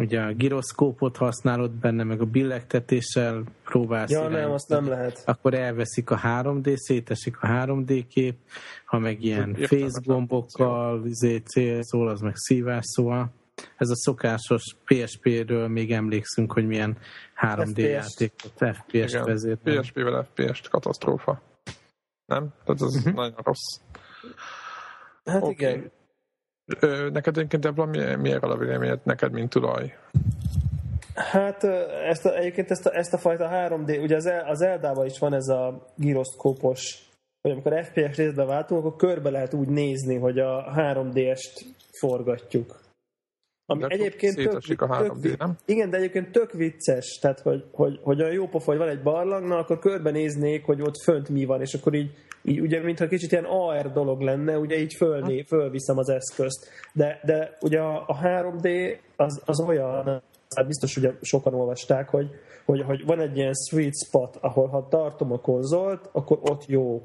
ugye a giroszkópot használod benne, meg a billegtetéssel próbálsz Ja, nem, irányítani, azt nem lehet. akkor elveszik a 3D, szétesik a 3D kép, ha meg ilyen Értelmetlen face gombokkal izé, célzol, az meg szívás, szóval ez a szokásos PSP-ről még emlékszünk, hogy milyen 3D FPS-t. játékot, FPS-t vezért. PSP-vel FPS-t katasztrófa. Nem? Tehát ez Mhm. nagyon rossz. Hát Oké. igen. Neked egyébként, Debla, mi, mi a véleményed neked, mint tulaj? Hát ezt a, egyébként ezt a, ezt a fajta 3D, ugye az, az Eldában is van ez a gyroszkópos, hogy amikor FPS részbe váltunk, akkor körbe lehet úgy nézni, hogy a 3D-est forgatjuk. Ami De egyébként tök, a 3D, nem? Igen, de egyébként tök vicces, tehát hogy, hogy, hogy olyan jó pofa, hogy van egy barlang, na akkor körbenéznék, hogy ott fönt mi van, és akkor így, így ugye, mintha kicsit ilyen AR dolog lenne, ugye így fölné, fölviszem az eszközt. De, de ugye a, a 3D az, az olyan, hát biztos ugye sokan olvasták, hogy, hogy, hogy van egy ilyen sweet spot, ahol ha tartom a konzolt, akkor ott jó.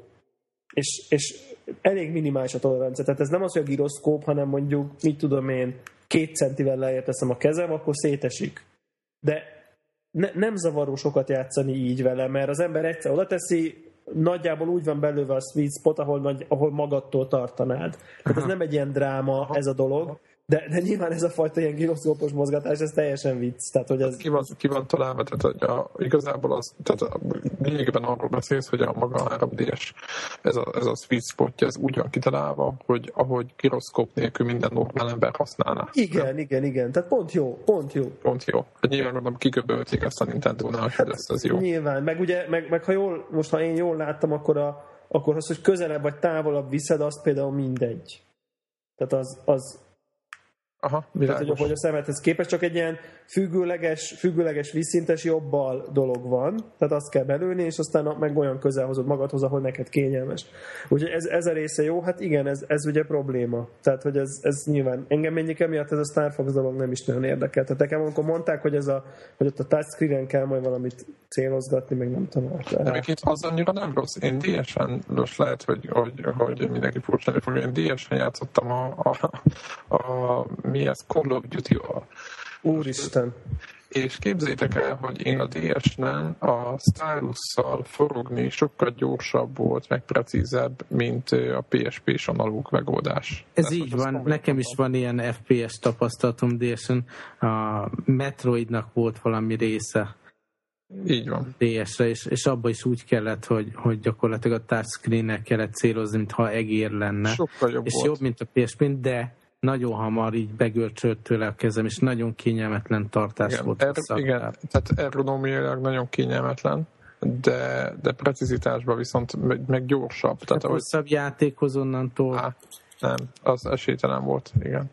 És, és elég minimális a tolerancia. Tehát ez nem az, hogy a giroszkóp, hanem mondjuk, mit tudom én, két centivel lejjebb teszem a kezem, akkor szétesik. De ne, nem zavaró sokat játszani így vele, mert az ember egyszer oda teszi, nagyjából úgy van belőve a sweet spot, ahol, nagy, ahol magadtól tartanád. Tehát ez nem egy ilyen dráma, ez a dolog, de, de nyilván ez a fajta ilyen giroszkópos mozgatás, ez teljesen vicc. Tehát, hogy ez, Ki van, ki van találva, tehát hogy a, igazából az, tehát a, lényegében arról beszélsz, hogy a maga 3D-es, ez a, ez a sweet spotja, ez úgy van kitalálva, hogy ahogy giroszkóp nélkül minden normál ember használná. igen, igen, igen. Tehát pont jó, pont jó. Pont jó. Hát nyilván mondom, kiköbölték ezt a Nintendo-nál, hogy lesz ez jó. Nyilván, meg ugye, meg, meg ha jól, most ha én jól láttam, akkor, a, akkor az, hogy közelebb vagy távolabb viszed, azt például mindegy. Tehát az, az Aha, Tehát, hogy, világos. hogy a szemethez képest csak egy ilyen függőleges, függőleges vízszintes jobbal dolog van, tehát azt kell belőni, és aztán meg olyan közel hozod magadhoz, ahol neked kényelmes. Úgyhogy ez, ez a része jó, hát igen, ez, ez ugye probléma. Tehát, hogy ez, ez nyilván engem mennyik emiatt ez a Star Fox dolog nem is nagyon érdekel. Tehát nekem, amikor mondták, hogy, ez a, hogy ott a touchscreen-en kell majd valamit célozgatni, meg nem. Hát, De egyébként az annyira nem rossz. Én DS-en, most lehet, hogy, hogy, hogy mindenki furcsáni fogja, én DS-en játszottam a, a, a mi ez, Call of Duty-val. Úristen. És képzétek el, hogy én a DS-nen a stylusszal forogni sokkal gyorsabb volt, meg precízebb, mint a PSP-s analóg megoldás. Ez Ezt így van, nekem is van ilyen FPS tapasztalatom DS-en. A Metroidnak volt valami része Így van. DS-re, és, és abba is úgy kellett, hogy, hogy gyakorlatilag a touchscreen-nel kellett célozni, mintha egér lenne. Sokkal jobb és volt. jobb, mint a PSP-n, de nagyon hamar így begörcsölt tőle a kezem, és nagyon kényelmetlen tartás Igen, volt. er, a igen, tehát ergonomiailag nagyon kényelmetlen, de, de precizitásban viszont meg, meg gyorsabb. Tehát Tehát ahogy, hosszabb játékhoz onnantól. á, nem, az esélytelen volt, igen.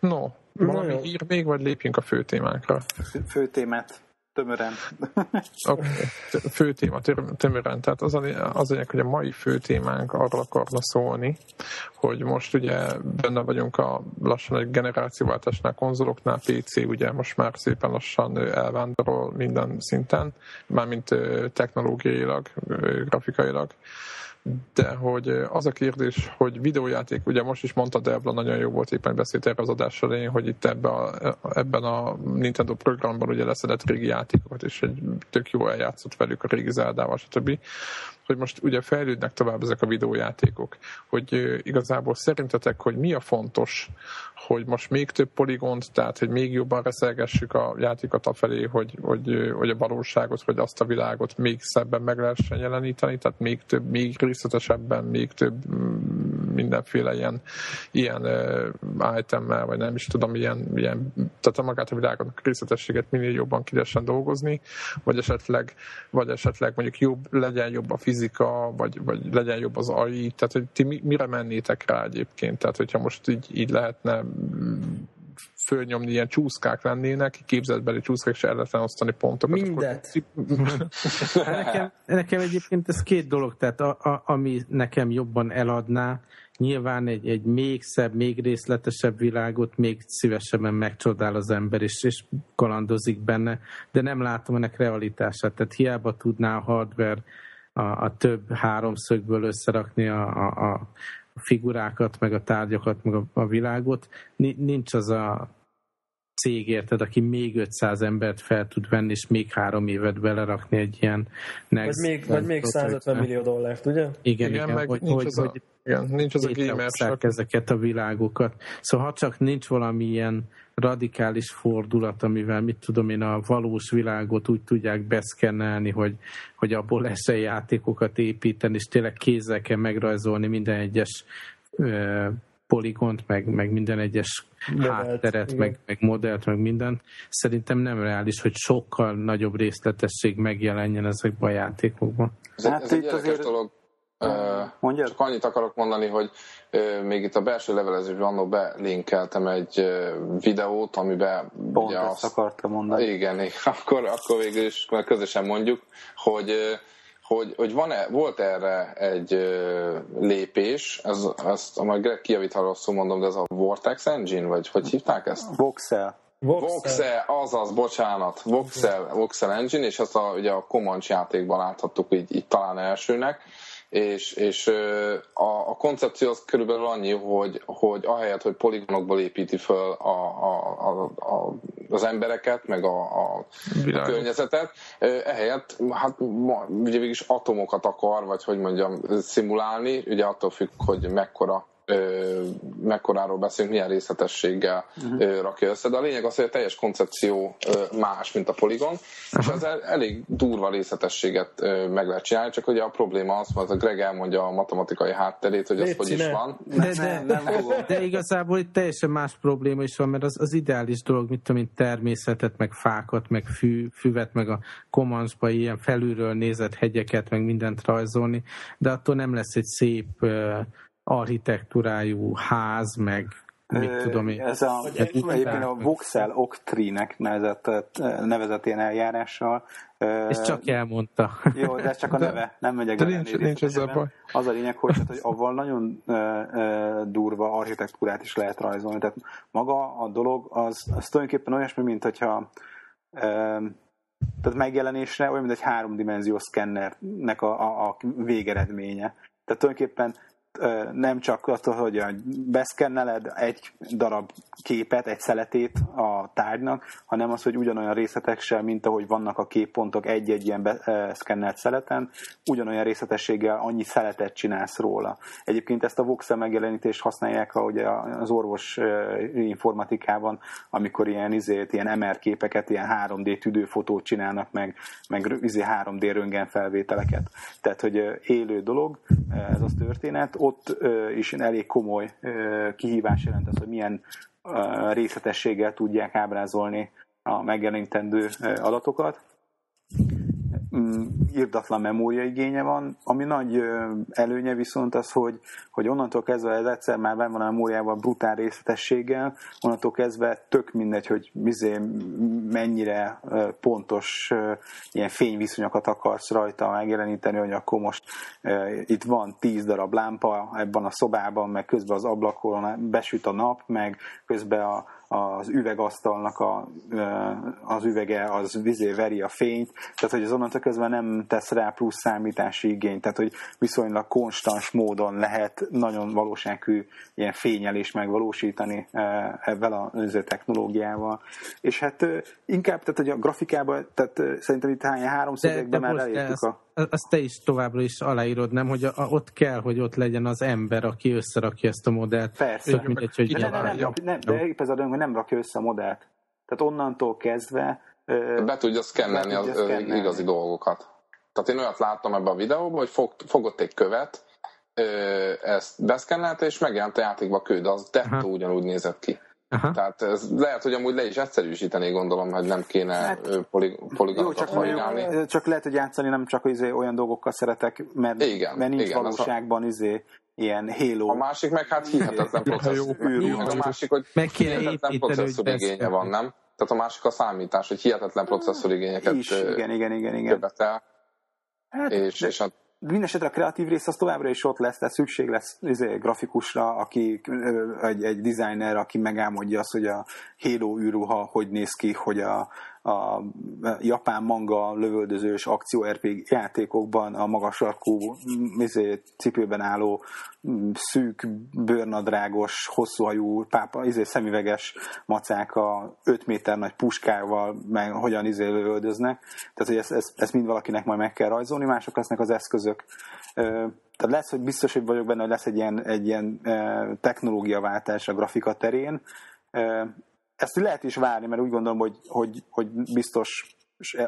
No, valami jó. hír még, vagy lépjünk a fő témánkra? Fő témát tömören. Okay. Fő téma tömören, tehát az az a lényeg, hogy a mai fő témánk arról akarna szólni, hogy most ugye benne vagyunk a lassan egy generációváltásnál, konzoloknál, PC ugye most már szépen lassan elvándorol minden szinten, mármint technológiailag, grafikailag, de hogy az a kérdés, hogy videójáték, ugye most is mondta Debla, nagyon jó volt éppen beszélt erre az adás elején, hogy itt ebbe a, ebben a Nintendo programban ugye leszedett régi játékokat, és egy tök jó eljátszott velük a régi Zeldával, stb. Hogy most ugye fejlődnek tovább ezek a videójátékok, hogy igazából szerintetek, hogy mi a fontos, hogy most még több poligont, tehát hogy még jobban reszelgessük a játékot a felé, hogy, hogy, hogy a valóságot, vagy azt a világot még szebben meg lehessen jeleníteni, tehát még több, még részletesebben, még több mm, mindenféle ilyen, ilyen uh, itemmel, vagy nem is tudom, ilyen, ilyen tehát a magát a világot részletességet minél jobban ki dolgozni, vagy esetleg, vagy esetleg mondjuk jobb, legyen jobb a fizika, vagy, vagy legyen jobb az AI, tehát hogy ti mi- mire mennétek rá egyébként, tehát hogyha most így, így lehetne mm, fölnyomni, ilyen csúszkák lennének, képzetbeli csúszkák, és el lehetne osztani pontokat. Mindet. Akkor... *laughs* Nekem, nekem egyébként ez két dolog, tehát a, a, ami nekem jobban eladná, nyilván egy, egy még szebb, még részletesebb világot még szívesebben megcsodál az ember, és, és kalandozik benne, de nem látom ennek realitását. Tehát hiába tudná a hardware a, a több háromszögből összerakni a, a, a figurákat, meg a tárgyakat, meg a, a világot, Ni- nincs az a cég, érted, aki még 500 embert fel tud venni, és még három évet belerakni egy ilyen Vagy next még, vagy még 150 millió dollárt, ugye? Igen, Igen, igen, meg hogy, nincs hogy, az a- hogy Igen, nincs az a gamer ezeket a világokat. Szóval ha csak nincs valami ilyen radikális fordulat, amivel mit tudom én, a valós világot úgy tudják beszkennelni, hogy, hogy abból lesz játékokat építeni, és tényleg kézzel kell megrajzolni minden egyes poligont, meg, meg minden egyes Modellt, hátteret, igen. meg, meg modellt, meg minden. Szerintem nem reális, hogy sokkal nagyobb részletesség megjelenjen ezekben a játékokban. Ez, egy- Hát ez egy itt érdekes azért- dolog. Mondjad? Csak annyit akarok mondani, hogy még itt a belső levelezésben annól belinkeltem egy videót, amiben Pont ugye ezt akartam mondani. Igen, igen. *laughs* Akkor, akkor végül is közösen mondjuk, hogy, hogy, hogy van-e, volt erre egy ö, lépés, ez, ezt majd Greg kijavít, ha rosszul mondom, de ez a Vortex Engine, vagy hogy hívták ezt? Voxel. Voxel, azaz, bocsánat, Voxel, Voxel Engine, és ezt a, ugye a Comanche játékban láthattuk így, így talán elsőnek, és, és a, a koncepció az körülbelül annyi, hogy, hogy ahelyett, hogy poligonokból építi föl a, a, a, az embereket, meg a, a, a környezetet, ehelyett hát ugye végig is atomokat akar, vagy hogy mondjam, szimulálni, ugye attól függ, hogy mekkora mekkoráról beszélünk, milyen részletességgel uh-huh. rakja össze, de a lényeg az, hogy a teljes koncepció más, mint a poligon, és ezzel elég durva részletességet meg lehet csinálni, csak ugye a probléma az, mert a Greg elmondja a matematikai hátterét, hogy az Léci, hogy is van. De, de, fogom. de igazából itt teljesen más probléma is van, mert az, az ideális dolog, mit tudom én, természetet, meg fákat, meg fű, füvet, meg a komansba ilyen felülről nézett hegyeket, meg mindent rajzolni, de attól nem lesz egy szép uh, architektúrájú ház, meg mit tudom én. Ez a, egyébként a Voxel Octrinek nevezett, nevezett ilyen eljárással. És csak elmondta. Jó, de ez csak a neve, nem megyek De nincs, nincs ezzel részletesebben. baj. Az a lényeg, hogy, hogy avval nagyon durva architektúrát is lehet rajzolni. Tehát maga a dolog az, az tulajdonképpen olyasmi, mint hogyha tehát megjelenésre olyan, mint egy háromdimenziós szkennernek a, a, a végeredménye. Tehát tulajdonképpen nem csak attól, hogy beszkenneled egy darab képet, egy szeletét a tárgynak, hanem az, hogy ugyanolyan részletessel, mint ahogy vannak a képpontok egy-egy ilyen be- ö, szkennelt szeleten, ugyanolyan részletességgel annyi szeletet csinálsz róla. Egyébként ezt a voxel megjelenítést használják a, az orvos informatikában, amikor ilyen, izét, ilyen MR képeket, ilyen 3D tüdőfotót csinálnak meg, meg izé 3D röntgen felvételeket. Tehát, hogy élő dolog, ez az történet, ott is elég komoly kihívás jelent az, hogy milyen részletességgel tudják ábrázolni a megjelenítendő adatokat. Mm, Irdatlan memóriaigénye van, ami nagy előnye viszont az, hogy, hogy onnantól kezdve ez egyszer már benn van a memóriában brutál részletességgel, onnantól kezdve tök mindegy, hogy mizé, mennyire pontos ilyen fényviszonyokat akarsz rajta megjeleníteni, hogy akkor most itt van tíz darab lámpa ebben a szobában, meg közben az ablakon besüt a nap, meg közben a, az üvegasztalnak a, az üvege az vizé veri a fényt, tehát hogy az onnantól kezdve nem tesz rá plusz számítási igényt, tehát hogy viszonylag konstans módon lehet nagyon valóságű ilyen fényelést megvalósítani ebben a technológiával. És hát inkább, tehát hogy a grafikában, tehát szerintem itt hány három De, szövegben de már elértük a... azt te is továbbra is aláírod, nem? Hogy a, a, ott kell, hogy ott legyen az ember, aki összerakja ezt a modellt. Persze. Ők mindegy, hogy Nem, nem, nem, nem, de épp ez a dolog, hogy nem rakja össze a modellt. Tehát onnantól kezdve Be tudja szkennelni az szkennelni. igazi dolgokat. Tehát én olyat láttam ebben a videóban, hogy fog, fogott egy követ, ezt beszkennelte, és megjelent a játékba a kő, de az dettó ugyanúgy nézett ki. Aha. Tehát ez lehet, hogy amúgy le is egyszerűsíteni, gondolom, hogy nem kéne Hát- hát, poli, Jó, poligonokat csak, csak lehet, hogy játszani nem csak izé, olyan dolgokkal szeretek, mert, Igen, mert nincs igen, az a- valóságban izé, ilyen Halo. A másik meg hát hihetetlen processzor. Űrű. Meg a másik, hogy Meg kéne hihetetlen processzorigénye van, nem? Tehát a másik a számítás, hogy hihetetlen processzorigényeket is, ö, igen, igen, igen, igen. követel, Hát, és, de és hát Mindenesetre a kreatív rész az továbbra is ott lesz, tehát szükség lesz izé, grafikusra, aki, egy, egy designer, aki megálmodja azt, hogy a Halo űrruha hogy néz ki, hogy a, a japán manga lövöldözős akció RPG játékokban a magas sarkú mm, izé, cipőben álló mm, szűk, bőrnadrágos, hosszúhajú, pápa, izé, szemüveges macák a 5 méter nagy puskával, meg hogyan izé lövöldöznek. Tehát, hogy ezt, ezt, ezt mind valakinek majd meg kell rajzolni, mások lesznek az eszközök. Tehát lesz, hogy biztos, hogy vagyok benne, hogy lesz egy ilyen, egy ilyen technológiaváltás a grafika terén. Ezt lehet is várni, mert úgy gondolom, hogy, hogy, hogy biztos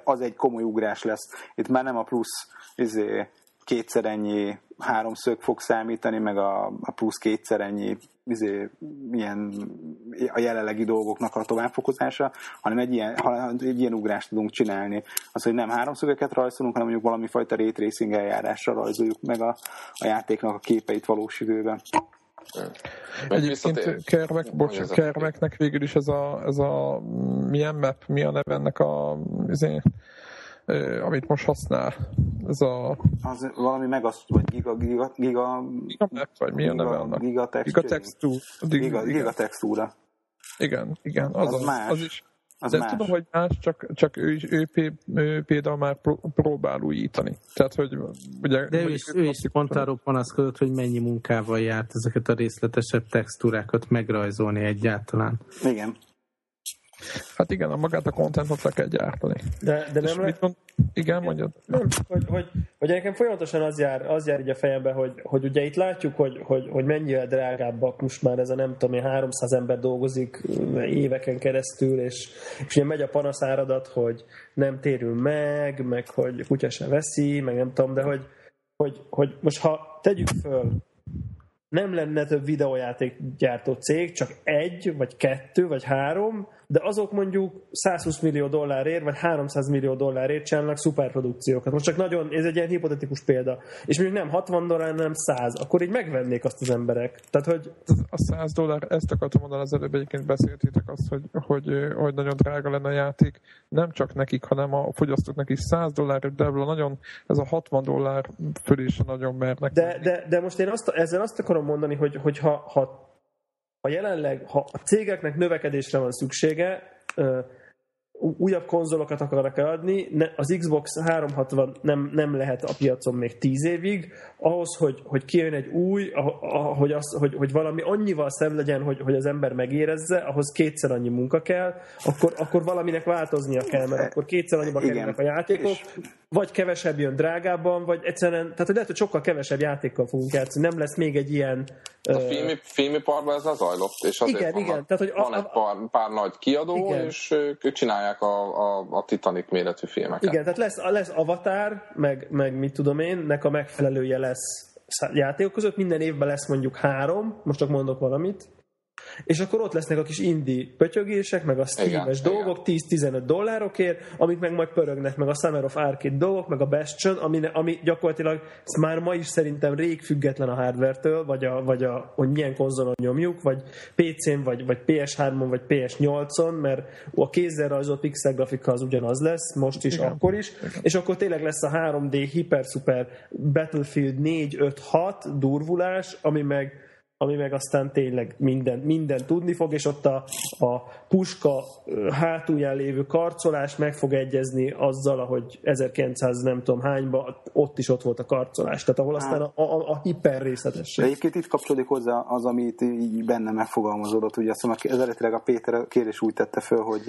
az egy komoly ugrás lesz. Itt már nem a plusz izé, kétszer ennyi háromszög fog számítani, meg a, a plusz kétszer ennyi izé, ilyen, a jelenlegi dolgoknak a továbbfokozása, hanem egy ilyen, hanem egy ilyen ugrást tudunk csinálni. Az, hogy nem háromszögeket rajzolunk, hanem mondjuk valami fajta ray tracing eljárásra rajzoljuk meg a, a játéknak a képeit valós időben. Meg Egyébként Hogy bocs, kerveknek végül is ez a, ez a milyen map, mi a neve ennek a, ö, amit most használ. Ez a Az valami meg az, vagy giga, giga, giga, giga map, vagy mi a neve giga, annak? giga, Giga textúr. giga, Igen, giga textúra. igen, igen, az, Az az, más. az is. Az De más. tudom, hogy más, csak, csak ő, ő, ő, ő például már pró- próbál újítani. Tehát, hogy ugye... De ő is, ő is pont arról panaszkodott, hogy mennyi munkával járt ezeket a részletesebb textúrákat megrajzolni egyáltalán. Igen. Hát igen, a magát a contentot le kell gyártani. De, de nem, le, mond... Igen, mondjad. nem hogy, hogy, hogy nekem folyamatosan az jár, az jár így a fejembe, hogy, hogy ugye itt látjuk, hogy, hogy, hogy mennyire drágábbak most már ez a nem tudom én, 300 ember dolgozik éveken keresztül, és, és ugye megy a panaszáradat, hogy nem térünk meg, meg hogy kutya se veszi, meg nem tudom, de hogy, hogy, hogy most ha tegyük föl nem lenne több videójátékgyártó cég, csak egy, vagy kettő, vagy három, de azok mondjuk 120 millió dollárért, vagy 300 millió dollárért csinálnak szuperprodukciókat. Most csak nagyon, ez egy ilyen hipotetikus példa. És mondjuk nem 60 dollár, nem 100, akkor így megvennék azt az emberek. Tehát, hogy... A 100 dollár, ezt akartam mondani az előbb, egyébként beszéltétek azt, hogy, hogy, hogy nagyon drága lenne a játék. Nem csak nekik, hanem a fogyasztóknak is 100 dollár, de ebből nagyon, ez a 60 dollár fölé is nagyon mernek. De, de, de most én azt, ezzel azt akarom mondani, hogy, hogy ha, ha ha jelenleg, ha a cégeknek növekedésre van szüksége, újabb konzolokat akarnak eladni, az Xbox 360 nem, nem lehet a piacon még 10 évig, ahhoz, hogy, hogy kijön egy új, hogy, az, hogy, hogy valami annyival szebb legyen, hogy, hogy az ember megérezze, ahhoz kétszer annyi munka kell, akkor, akkor valaminek változnia kell, mert akkor kétszer annyiba kerülnek a játékok, vagy kevesebb jön drágábban, vagy egyszerűen, tehát hogy lehet, hogy sokkal kevesebb játékkal fogunk játszani, nem lesz még egy ilyen... A uh... filmi, filmiparban ez zajlott, és azért igen, van, igen. Tehát, hogy van a, egy pár, pár nagy kiadó, igen. és ők csinálják a, a, a Titanic méretű filmeket. Igen, tehát lesz, lesz Avatar, meg, meg mit tudom én, nek a megfelelője lesz játékok között, minden évben lesz mondjuk három, most csak mondok valamit, és akkor ott lesznek a kis indie pötyögések, meg a Steam-es dolgok, 10-15 dollárokért, amik meg majd pörögnek, meg a Summer of Arcade dolgok, meg a Bastion, ami, ami gyakorlatilag már ma is szerintem rég független a hardware-től, vagy, a, vagy a, hogy milyen konzolon nyomjuk, vagy PC-n, vagy, vagy PS3-on, vagy PS8-on, mert a kézzel rajzolt pixel grafika az ugyanaz lesz, most is, Igen. akkor is, Igen. és akkor tényleg lesz a 3D hiper-super Battlefield 4-5-6 durvulás, ami meg ami meg aztán tényleg minden, minden tudni fog, és ott a, a puska hátulján lévő karcolás meg fog egyezni azzal, ahogy 1900 nem tudom hányban, ott is ott volt a karcolás, tehát ahol aztán a, a, a hiper részletesség. egyébként itt kapcsolódik hozzá az, amit így benne megfogalmazódott, ugye azt mondom, eredetileg a Péter kérdés úgy tette föl, hogy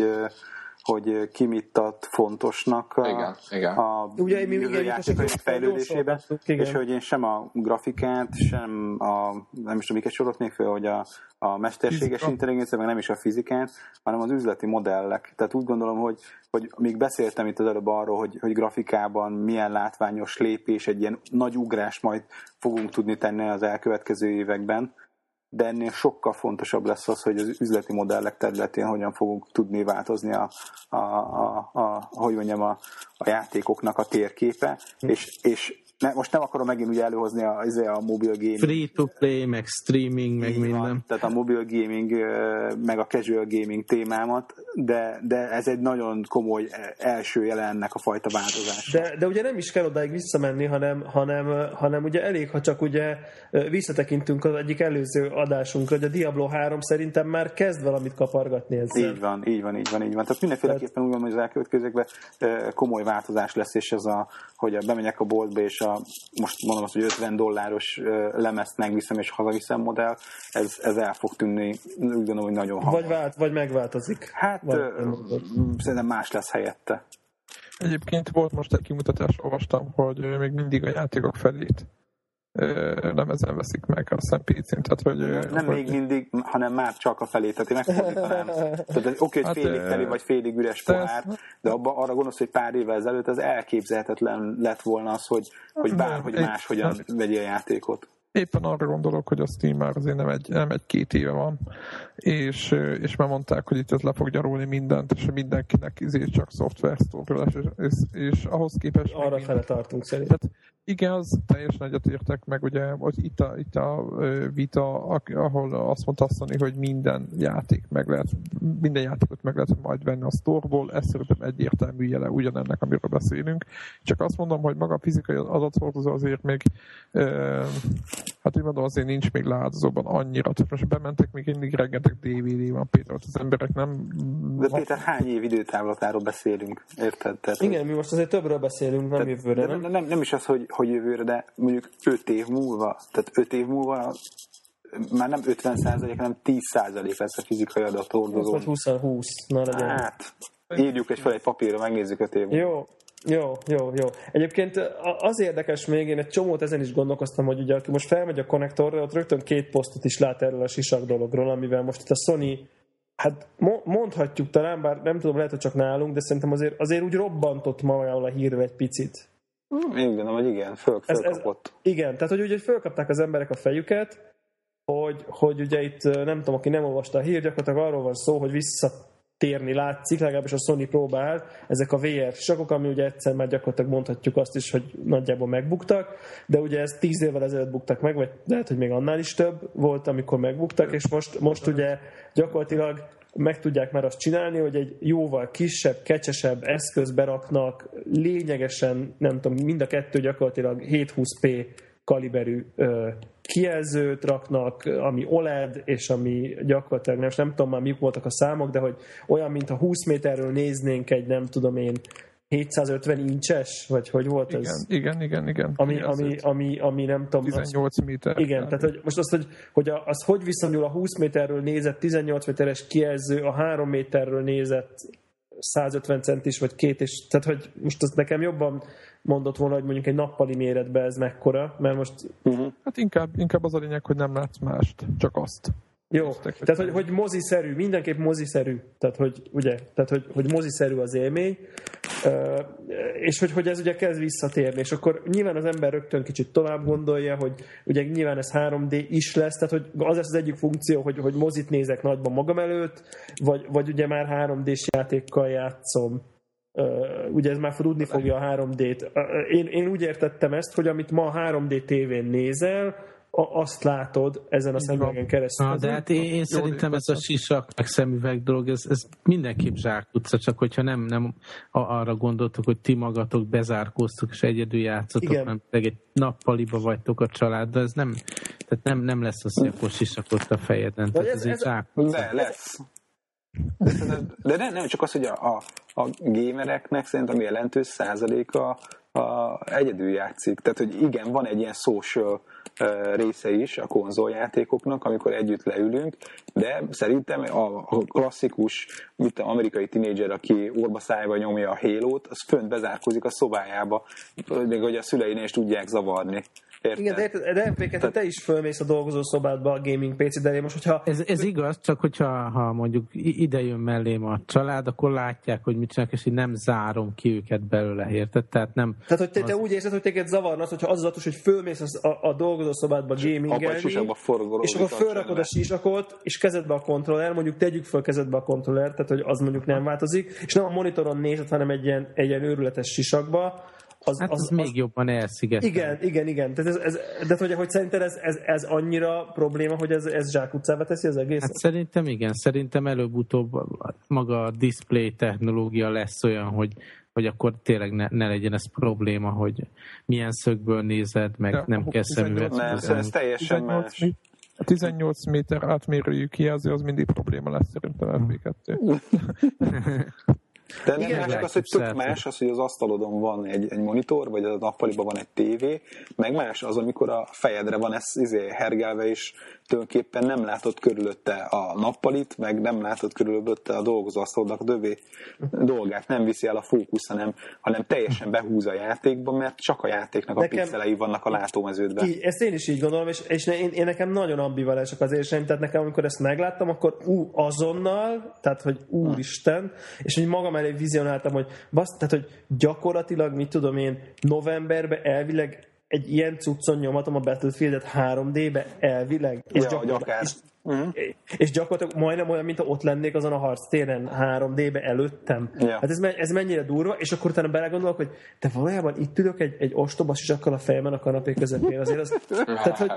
hogy ki mit ad fontosnak a, igen, igen. a Ugye, mi jövő fejlődésében, és hogy én sem a grafikát, sem a, nem is tudom, miket sorolok még föl, hogy a, a mesterséges intelligencia, meg nem is a fizikát, hanem az üzleti modellek. Tehát úgy gondolom, hogy, hogy még beszéltem itt az előbb arról, hogy, hogy grafikában milyen látványos lépés, egy ilyen nagy ugrás majd fogunk tudni tenni az elkövetkező években, de ennél sokkal fontosabb lesz az, hogy az üzleti modellek területén hogyan fogunk tudni változni a, a, a, a hogy mondjam, a, a játékoknak a térképe, hm. és, és ne, most nem akarom megint ugye előhozni a, izé a mobil gaming. Free to play, meg streaming, meg minden. Van, tehát a mobil gaming, meg a casual gaming témámat, de, de ez egy nagyon komoly első jele ennek a fajta változás. De, de ugye nem is kell odáig visszamenni, hanem, hanem, hanem ugye elég, ha csak ugye visszatekintünk az egyik előző adásunkra, hogy a Diablo 3 szerintem már kezd valamit kapargatni ezzel. Így van, így van, így van, így van. Tehát mindenféleképpen úgy van, hogy az elkövetkezőkben komoly változás lesz, és ez a, hogy bemegyek a boltba, és a most mondom azt, hogy 50 dolláros lemezt megviszem és hazaviszem modell, ez, ez el fog tűnni, úgy gondolom, hogy nagyon hamar. Vagy, vált, vagy megváltozik. Hát vagy, szerintem más lesz helyette. Egyébként volt most egy kimutatás, olvastam, hogy még mindig a játékok felét nem ezen veszik meg a szempécén. Tehát, hogy, nem hogy... még mindig, hanem már csak a felé, tehát én megfordítanám. tehát oké, hogy hát, félig teli vagy félig üres pohár, de abba, arra gondolsz, hogy pár évvel ezelőtt az elképzelhetetlen lett volna az, hogy, hogy bárhogy máshogyan vegye a játékot. Éppen arra gondolok, hogy a Steam már azért nem egy, nem egy két éve van, és, és már mondták, hogy itt ez le fog gyarulni mindent, és mindenkinek izé csak szoftver és, és, és ahhoz képest... Arra fele tartunk szerintem. Tehát Igaz, teljesen egyetértek, meg ugye hogy itt a, itt a vita, ahol azt mondta azt hogy minden játék meg lehet, minden játékot meg lehet majd venni a sztorból, ez szerintem egyértelmű jele ugyanennek, amiről beszélünk. Csak azt mondom, hogy maga a fizikai adathordozó azért még, hát úgy mondom, azért nincs még leáldozóban annyira. Tehát most bementek, még mindig rengeteg DVD van például, az emberek nem... De Péter, hány év időtávlatáról beszélünk, érted? Tehát, Igen, mi most azért többről beszélünk, nem jövőre, nem? Nem, nem is az, hogy, hogy jövőre, de mondjuk 5 év múlva, tehát 5 év múlva már nem 50 százalék, hanem 10 százalék lesz a fizikai adathordozó. Vagy 20-20, na legyen. Hát, írjuk egy fel egy papírra, megnézzük 5 év múlva. Jó, jó, jó, jó. Egyébként az érdekes még, én egy csomót ezen is gondolkoztam, hogy ugye aki most felmegy a konnektorra, ott rögtön két posztot is lát erről a sisak dologról, amivel most itt a Sony Hát mondhatjuk talán, bár nem tudom, lehet, hogy csak nálunk, de szerintem azért, azért úgy robbantott magával a hírve egy picit. Én gondolom, hogy igen, föl, fölkapott. Ez, ez, igen, tehát hogy ugye fölkapták az emberek a fejüket, hogy, hogy ugye itt nem tudom, aki nem olvasta a hír, gyakorlatilag arról van szó, hogy visszatérni látszik, legalábbis a Sony próbál, ezek a VR sakok, ami ugye egyszer már gyakorlatilag mondhatjuk azt is, hogy nagyjából megbuktak, de ugye ez tíz évvel ezelőtt buktak meg, vagy lehet, hogy még annál is több volt, amikor megbuktak, és most, most ugye gyakorlatilag meg tudják már azt csinálni, hogy egy jóval kisebb, kecsesebb eszköz beraknak, lényegesen, nem tudom, mind a kettő gyakorlatilag 720p kaliberű kijelzőt raknak, ami OLED, és ami gyakorlatilag nem, nem tudom már mik voltak a számok, de hogy olyan, mint a 20 méterről néznénk egy, nem tudom én, 750 incses, vagy hogy volt igen, ez? Igen, igen, igen. Ami, ami, ami, ami nem tudom... 18 az, méter. Igen, tehát hogy most azt, hogy, hogy a, az hogy viszonyul a 20 méterről nézett 18 méteres kijelző a 3 méterről nézett 150 centis, vagy két, és tehát hogy most azt nekem jobban mondott volna, hogy mondjuk egy nappali méretben ez mekkora, mert most... Uh-huh. Hát inkább, inkább az a lényeg, hogy nem látsz mást, csak azt. Jó, tehát hogy, hogy moziszerű, mindenképp moziszerű, tehát hogy, ugye, tehát hogy, hogy moziszerű az élmény, és hogy, hogy ez ugye kezd visszatérni, és akkor nyilván az ember rögtön kicsit tovább gondolja, hogy ugye nyilván ez 3D is lesz, tehát hogy az lesz az egyik funkció, hogy, hogy mozit nézek nagyban magam előtt, vagy, vagy ugye már 3D-s játékkal játszom, ugye ez már tudni fogja a 3D-t. Uh, én, én úgy értettem ezt, hogy amit ma a 3D tévén nézel, azt látod ezen a szemüvegen keresztül. Na, de hát én, én szerintem ez a sisak meg szemüveg dolog, ez, ez mindenképp zsákutca, csak hogyha nem, nem arra gondoltok, hogy ti magatok bezárkóztok és egyedül játszotok, Igen. nem egy nappaliba vagytok a családdal, ez nem, tehát nem, nem lesz az, hogy akkor sisakott a fejeden. Tehát ez, ez, ez egy zsákutca. De lesz. De, de nem, nem csak az, hogy a, a, a gamereknek szerintem jelentős százaléka a, egyedül játszik. Tehát, hogy igen, van egy ilyen social része is a konzoljátékoknak, amikor együtt leülünk, de szerintem a, klasszikus, mit a amerikai tinédzser, aki orba szájba nyomja a halo az fönt bezárkozik a szobájába, még hogy a szüleinél is tudják zavarni. Érted? Igen, de, érted, de MPK, te, te is fölmész a dolgozószobádba a gaming PC, de most, hogyha... Ez, ez igaz, csak hogyha ha mondjuk ide jön mellém a család, akkor látják, hogy mit csinálok, és így nem zárom ki őket belőle, érted? Tehát nem... Tehát, hogy te, te úgy érzed, hogy téged zavarna az, hogyha az az hogy fölmész a, a dolgozószobádba gamingelni, és akkor fölrakod a sisakot, és kezedbe a kontroller, mondjuk tegyük föl kezedbe a kontroller, tehát hogy az mondjuk nem változik, és nem a monitoron nézed, hanem egy ilyen, egy ilyen őrületes sisakba, az, hát az, az, még jobban elszigetel. Igen, igen, igen. Tehát ez, ez, de hogy, hogy szerinted ez, ez, ez annyira probléma, hogy ez, ez zsákutcába teszi az egész? Hát szerintem igen. Szerintem előbb-utóbb maga a display technológia lesz olyan, hogy, hogy akkor tényleg ne, ne legyen ez probléma, hogy milyen szögből nézed, meg ja, nem kell szemüvet. Nem, ez teljesen más. A 18 méter átmérőjű kijelző az mindig probléma lesz szerintem FB2. *laughs* De nem Igen, más az, hogy tök más az, hogy az asztalodon van egy, egy monitor, vagy a nappaliban van egy tévé, meg más az, amikor a fejedre van ez izé, hergelve, és tulajdonképpen nem látod körülötte a nappalit, meg nem látod körülötte a dolgozóasztalodnak a dövé dolgát, nem viszi el a fókusz, hanem, hanem teljesen behúz a játékba, mert csak a játéknak a nekem, pixelei vannak a látómeződben. Így, ezt én is így gondolom, és, és én, én nekem nagyon ambivalensek az érzéseim, tehát nekem amikor ezt megláttam, akkor ú, azonnal, tehát hogy úristen, és hogy magam elé vizionáltam, hogy basz, tehát hogy gyakorlatilag, mit tudom én, novemberben elvileg egy ilyen cuccon nyomatom a Battlefield-et 3D-be elvileg. És, ja, gyakorlatilag, és, uh-huh. és gyakorlatilag majdnem olyan, mint ha ott lennék azon a harctéren 3D-be előttem. Ja. Hát ez, ez mennyire durva, és akkor utána belegondolok, hogy te valójában itt ülök egy, egy ostoba sisakkal a fejemben a kanapé közepén. Azért az, tehát, hogy,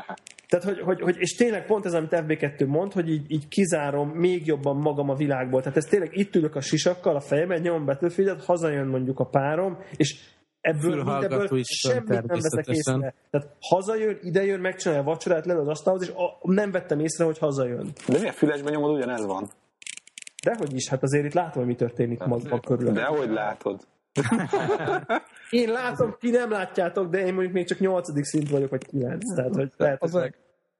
tehát hogy, hogy, hogy, és tényleg pont ez, amit FB2 mond, hogy így, így kizárom még jobban magam a világból. Tehát ez tényleg itt ülök a sisakkal a fejemben, nyomom Battlefield-et, hazajön mondjuk a párom, és ebből, mindebből semmit nem veszek észre. Tehát hazajön, idejön, megcsinálja a vacsorát, le az asztalhoz, és a, nem vettem észre, hogy hazajön. De milyen fülesben nyomod, ugyanez van? Dehogy is, hát azért itt látom, hogy mi történik hát magban körül. Dehogy látod. Én látom, ti nem látjátok, de én mondjuk még csak nyolcadik szint vagyok, vagy kilenc. Tehát, hogy lehet, az, hogy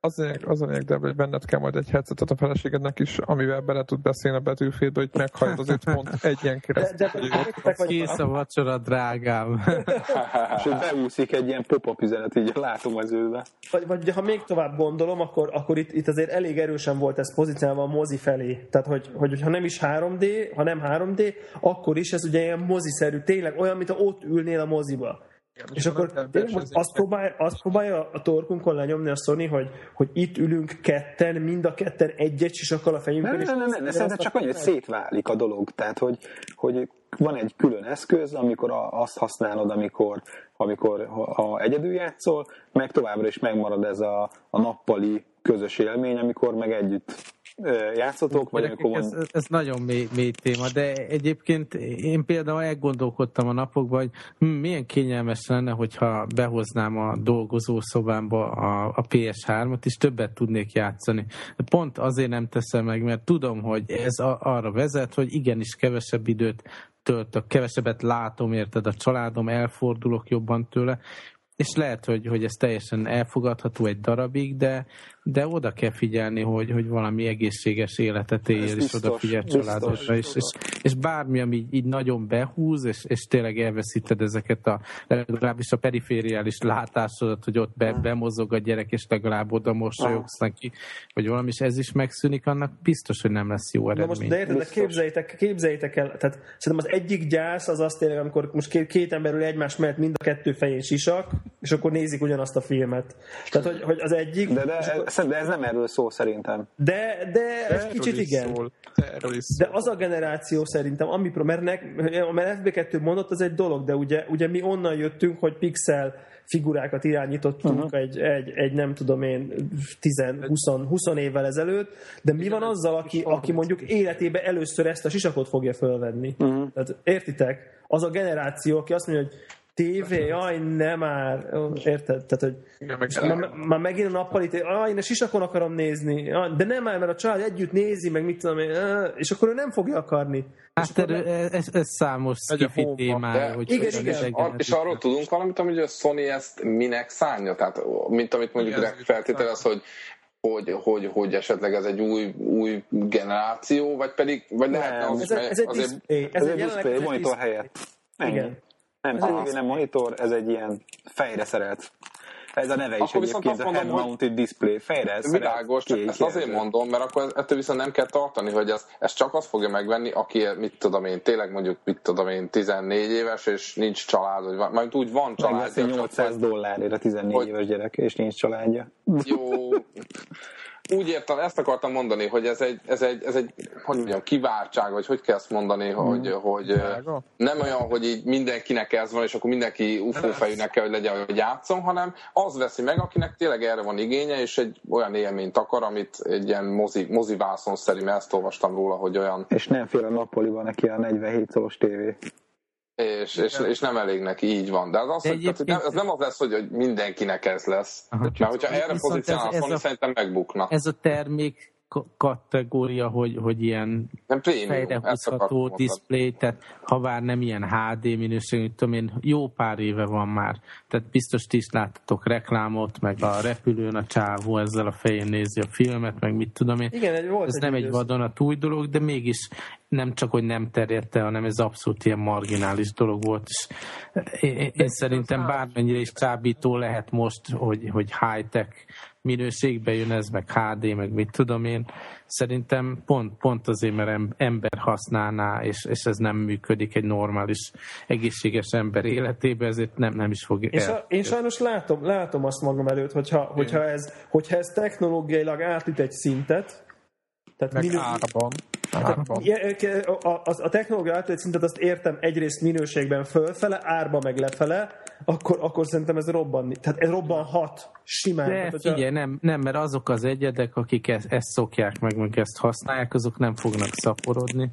az a az a de hogy benned kell majd egy headsetet a feleségednek is, amivel bele tud beszélni a betűfélbe, hogy meghallod azért pont egy ilyen keresztül. Kész a vacsora, drágám. *laughs* És beúszik egy ilyen pop-up üzenet, így látom az őbe. Vagy, vagy ha még tovább gondolom, akkor, akkor itt, itt azért elég erősen volt ez pozícionálva a mozi felé. Tehát, hogy, hogy ha nem is 3D, ha nem 3D, akkor is ez ugye ilyen moziszerű, tényleg olyan, mint ha ott ülnél a moziba. És akkor tényleg most azt próbálja, azt próbálja a torkunkon lenyomni a Sony, hogy, hogy itt ülünk ketten, mind a ketten egy-egy sisakkal a fejünkön. Nem, nem, nem, nem, nem szerintem csak annyi, hogy szétválik a dolog. Tehát, hogy, hogy van egy külön eszköz, amikor a, azt használod, amikor, amikor ha egyedül játszol, meg továbbra is megmarad ez a, a nappali közös élmény, amikor meg együtt játszotok, vagy amikor ez, ez nagyon mély, mély téma, de egyébként én például elgondolkodtam a napokban, hogy hm, milyen kényelmes lenne, hogyha behoznám a dolgozószobámba a, a PS3-ot, és többet tudnék játszani. De pont azért nem teszem meg, mert tudom, hogy ez a, arra vezet, hogy igenis kevesebb időt töltök, kevesebbet látom, érted, a családom, elfordulok jobban tőle, és lehet, hogy, hogy ez teljesen elfogadható egy darabig, de, de oda kell figyelni, hogy, hogy valami egészséges életet éljél, és odafigyelj családodra, és, és, és bármi, ami így, nagyon behúz, és, és tényleg elveszíted ezeket a, legalábbis a perifériális látásodat, hogy ott be, bemozog a gyerek, és legalább oda mosolyogsz neki, vagy valami, és ez is megszűnik, annak biztos, hogy nem lesz jó eredmény. Na most, de érted, de képzeljétek, képzeljétek el, tehát szerintem az egyik gyász az azt tényleg, amikor most két, két ember ül egymás mellett mind a kettő fején sisak, és akkor nézik ugyanazt a filmet. Tehát, hogy, hogy az egyik... De, de, akkor, de ez nem erről szól szerintem. De, de ez kicsit igen. Szól. De az a generáció szerintem, ami, mert, nek, mert FB2 mondott, az egy dolog, de ugye, ugye mi onnan jöttünk, hogy pixel figurákat irányítottunk uh-huh. egy, egy, egy, nem tudom én 10-20 20 évvel ezelőtt, de mi van azzal, aki, aki mondjuk életébe először ezt a sisakot fogja fölvenni? Uh-huh. Tehát értitek? Az a generáció, aki azt mondja, hogy tévé, jaj, nem már, érted? Tehát, hogy Igen, meg már, már megint a nappali tévé, jaj, én a sisakon akarom nézni, de nem már, mert a család együtt nézi, meg mit tudom én, és akkor ő nem fogja akarni. Hát erő, ez, ez számos skifi témája. Hogy igen, igen. igen. És arról tudunk valamit, hogy a Sony ezt minek szánja? Tehát, mint amit mondjuk direkt feltételez, hogy hogy, hogy, hogy esetleg ez egy új, új generáció, vagy pedig, vagy lehetne az, ez, ez egy azért... display, ez, ez egy display, monitor helyett. Igen. Nem tévé, nem monitor, ez egy ilyen fejre szerelt. Ez a neve is akkor egyébként, a head mounted hogy display. Fejre Világos, csak ezt azért mondom, mert akkor ettől viszont nem kell tartani, hogy ez, ez csak azt fogja megvenni, aki, mit tudom én, tényleg mondjuk, mit tudom én, 14 éves, és nincs család, vagy majd úgy van család. 800 dollárért a 14 hogy... éves gyerek, és nincs családja. Jó, *laughs* úgy értem, ezt akartam mondani, hogy ez egy, ez egy, ez egy hogy mondjam, kiváltság, vagy hogy kell ezt mondani, mm. hogy, hogy nem olyan, hogy így mindenkinek ez van, és akkor mindenki UFO fejűnek kell, hogy legyen, hogy játszom, hanem az veszi meg, akinek tényleg erre van igénye, és egy olyan élményt akar, amit egy ilyen mozi, mozivászon szerint, ezt olvastam róla, hogy olyan... És nem fél a nappaliban neki a 47 szoros tévé. És, és, és nem elég neki, így van. De az, az, hogy, tehát, nem, az nem az lesz, hogy, hogy mindenkinek ez lesz. Aha. Mert hogyha erre pozícionálsz, szerintem megbukna. Ez a termék kategória, hogy, hogy ilyen nem fejrehúzható display, tehát ha már nem ilyen HD minőségű, tudom én, jó pár éve van már, tehát biztos ti is láttatok reklámot, meg a repülőn a csávó ezzel a fején nézi a filmet, meg mit tudom én. Igen, egy volt ez egy nem egy vadonatúj dolog, de mégis nem csak, hogy nem terjedt el, hanem ez abszolút ilyen marginális dolog volt. És én, én szerintem bármennyire is csábító lehet most, hogy, hogy high-tech minőségbe jön ez, meg HD, meg mit tudom én. Szerintem pont, pont azért, mert ember használná, és, és ez nem működik egy normális, egészséges ember életébe, ezért nem, nem is fog és a, Én sajnos látom, látom azt magam előtt, hogyha, hogyha, ez, hogyha ez technológiailag átüt egy szintet, tehát meg minő... árban. A, a, a technológia átüt egy szintet azt értem egyrészt minőségben fölfele, árba meg lefele, akkor, akkor szerintem ez robbanni. Tehát ez robbanhat simán. De tehát, figyelj, nem, nem, mert azok az egyedek, akik ezt, ezt szokják meg, meg ezt használják, azok nem fognak szaporodni.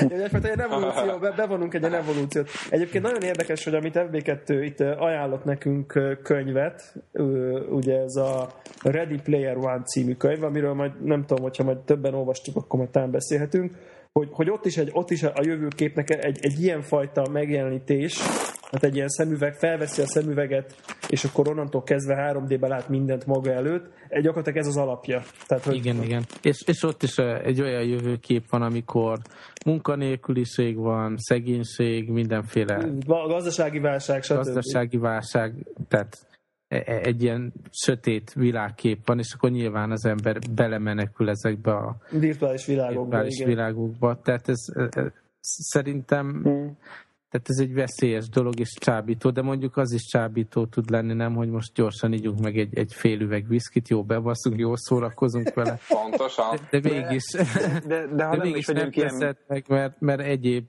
Egyébként *laughs* egy evolúció, be, bevonunk egy evolúciót. Egyébként nagyon érdekes, hogy amit FB2 itt ajánlott nekünk könyvet, ugye ez a Ready Player One című könyv, amiről majd nem tudom, hogyha majd többen olvastuk, akkor majd talán beszélhetünk, hogy, hogy ott is, egy, ott is a jövőképnek egy, egy ilyen fajta megjelenítés, tehát egy ilyen szemüveg, felveszi a szemüveget, és akkor onnantól kezdve 3D-be lát mindent maga előtt. Egy gyakorlatilag ez az alapja. Tehát, hogy igen, igen. És, és ott is egy olyan jövőkép van, amikor munkanélküliség van, szegénység, mindenféle... Gazdasági válság, stb. Gazdasági válság, tehát egy ilyen sötét világkép van, és akkor nyilván az ember belemenekül ezekbe a virtuális világokba. Virtuális igen. világokba. Tehát ez, ez szerintem hmm. Tehát ez egy veszélyes dolog és csábító, de mondjuk az is csábító tud lenni, nem, hogy most gyorsan ígyunk meg egy, egy fél üveg viszkit, jó bebasszunk, jó szórakozunk vele. Pontosan. De, de mégis, De, de, de ha de nem mégis is nem ilyen... teszed meg, mert, mert egyéb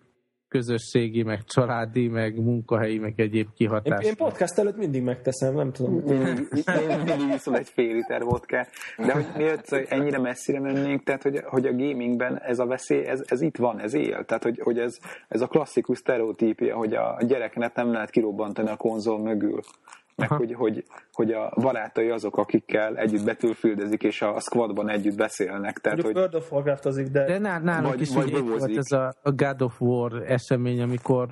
közösségi, meg családi, meg munkahelyi, meg egyéb Én, kihatás. én podcast előtt mindig megteszem, nem tudom. Mindig, én mindig iszol egy fél liter vodkát. De hogy miért hogy ennyire messzire mennénk, tehát hogy, hogy a gamingben ez a veszély, ez, ez itt van, ez él. Tehát, hogy, hogy ez, ez a klasszikus sztereotípia, hogy a gyereknek nem lehet kirobbantani a konzol mögül. Meg Aha. hogy, hogy, hogy a barátai azok, akikkel együtt betülfüldezik, és a squadban együtt beszélnek. Tehát, Mondjuk hogy World of Warcraftozik, de De ná- nálunk Vagy- is vagy volt ez a, God of War esemény, amikor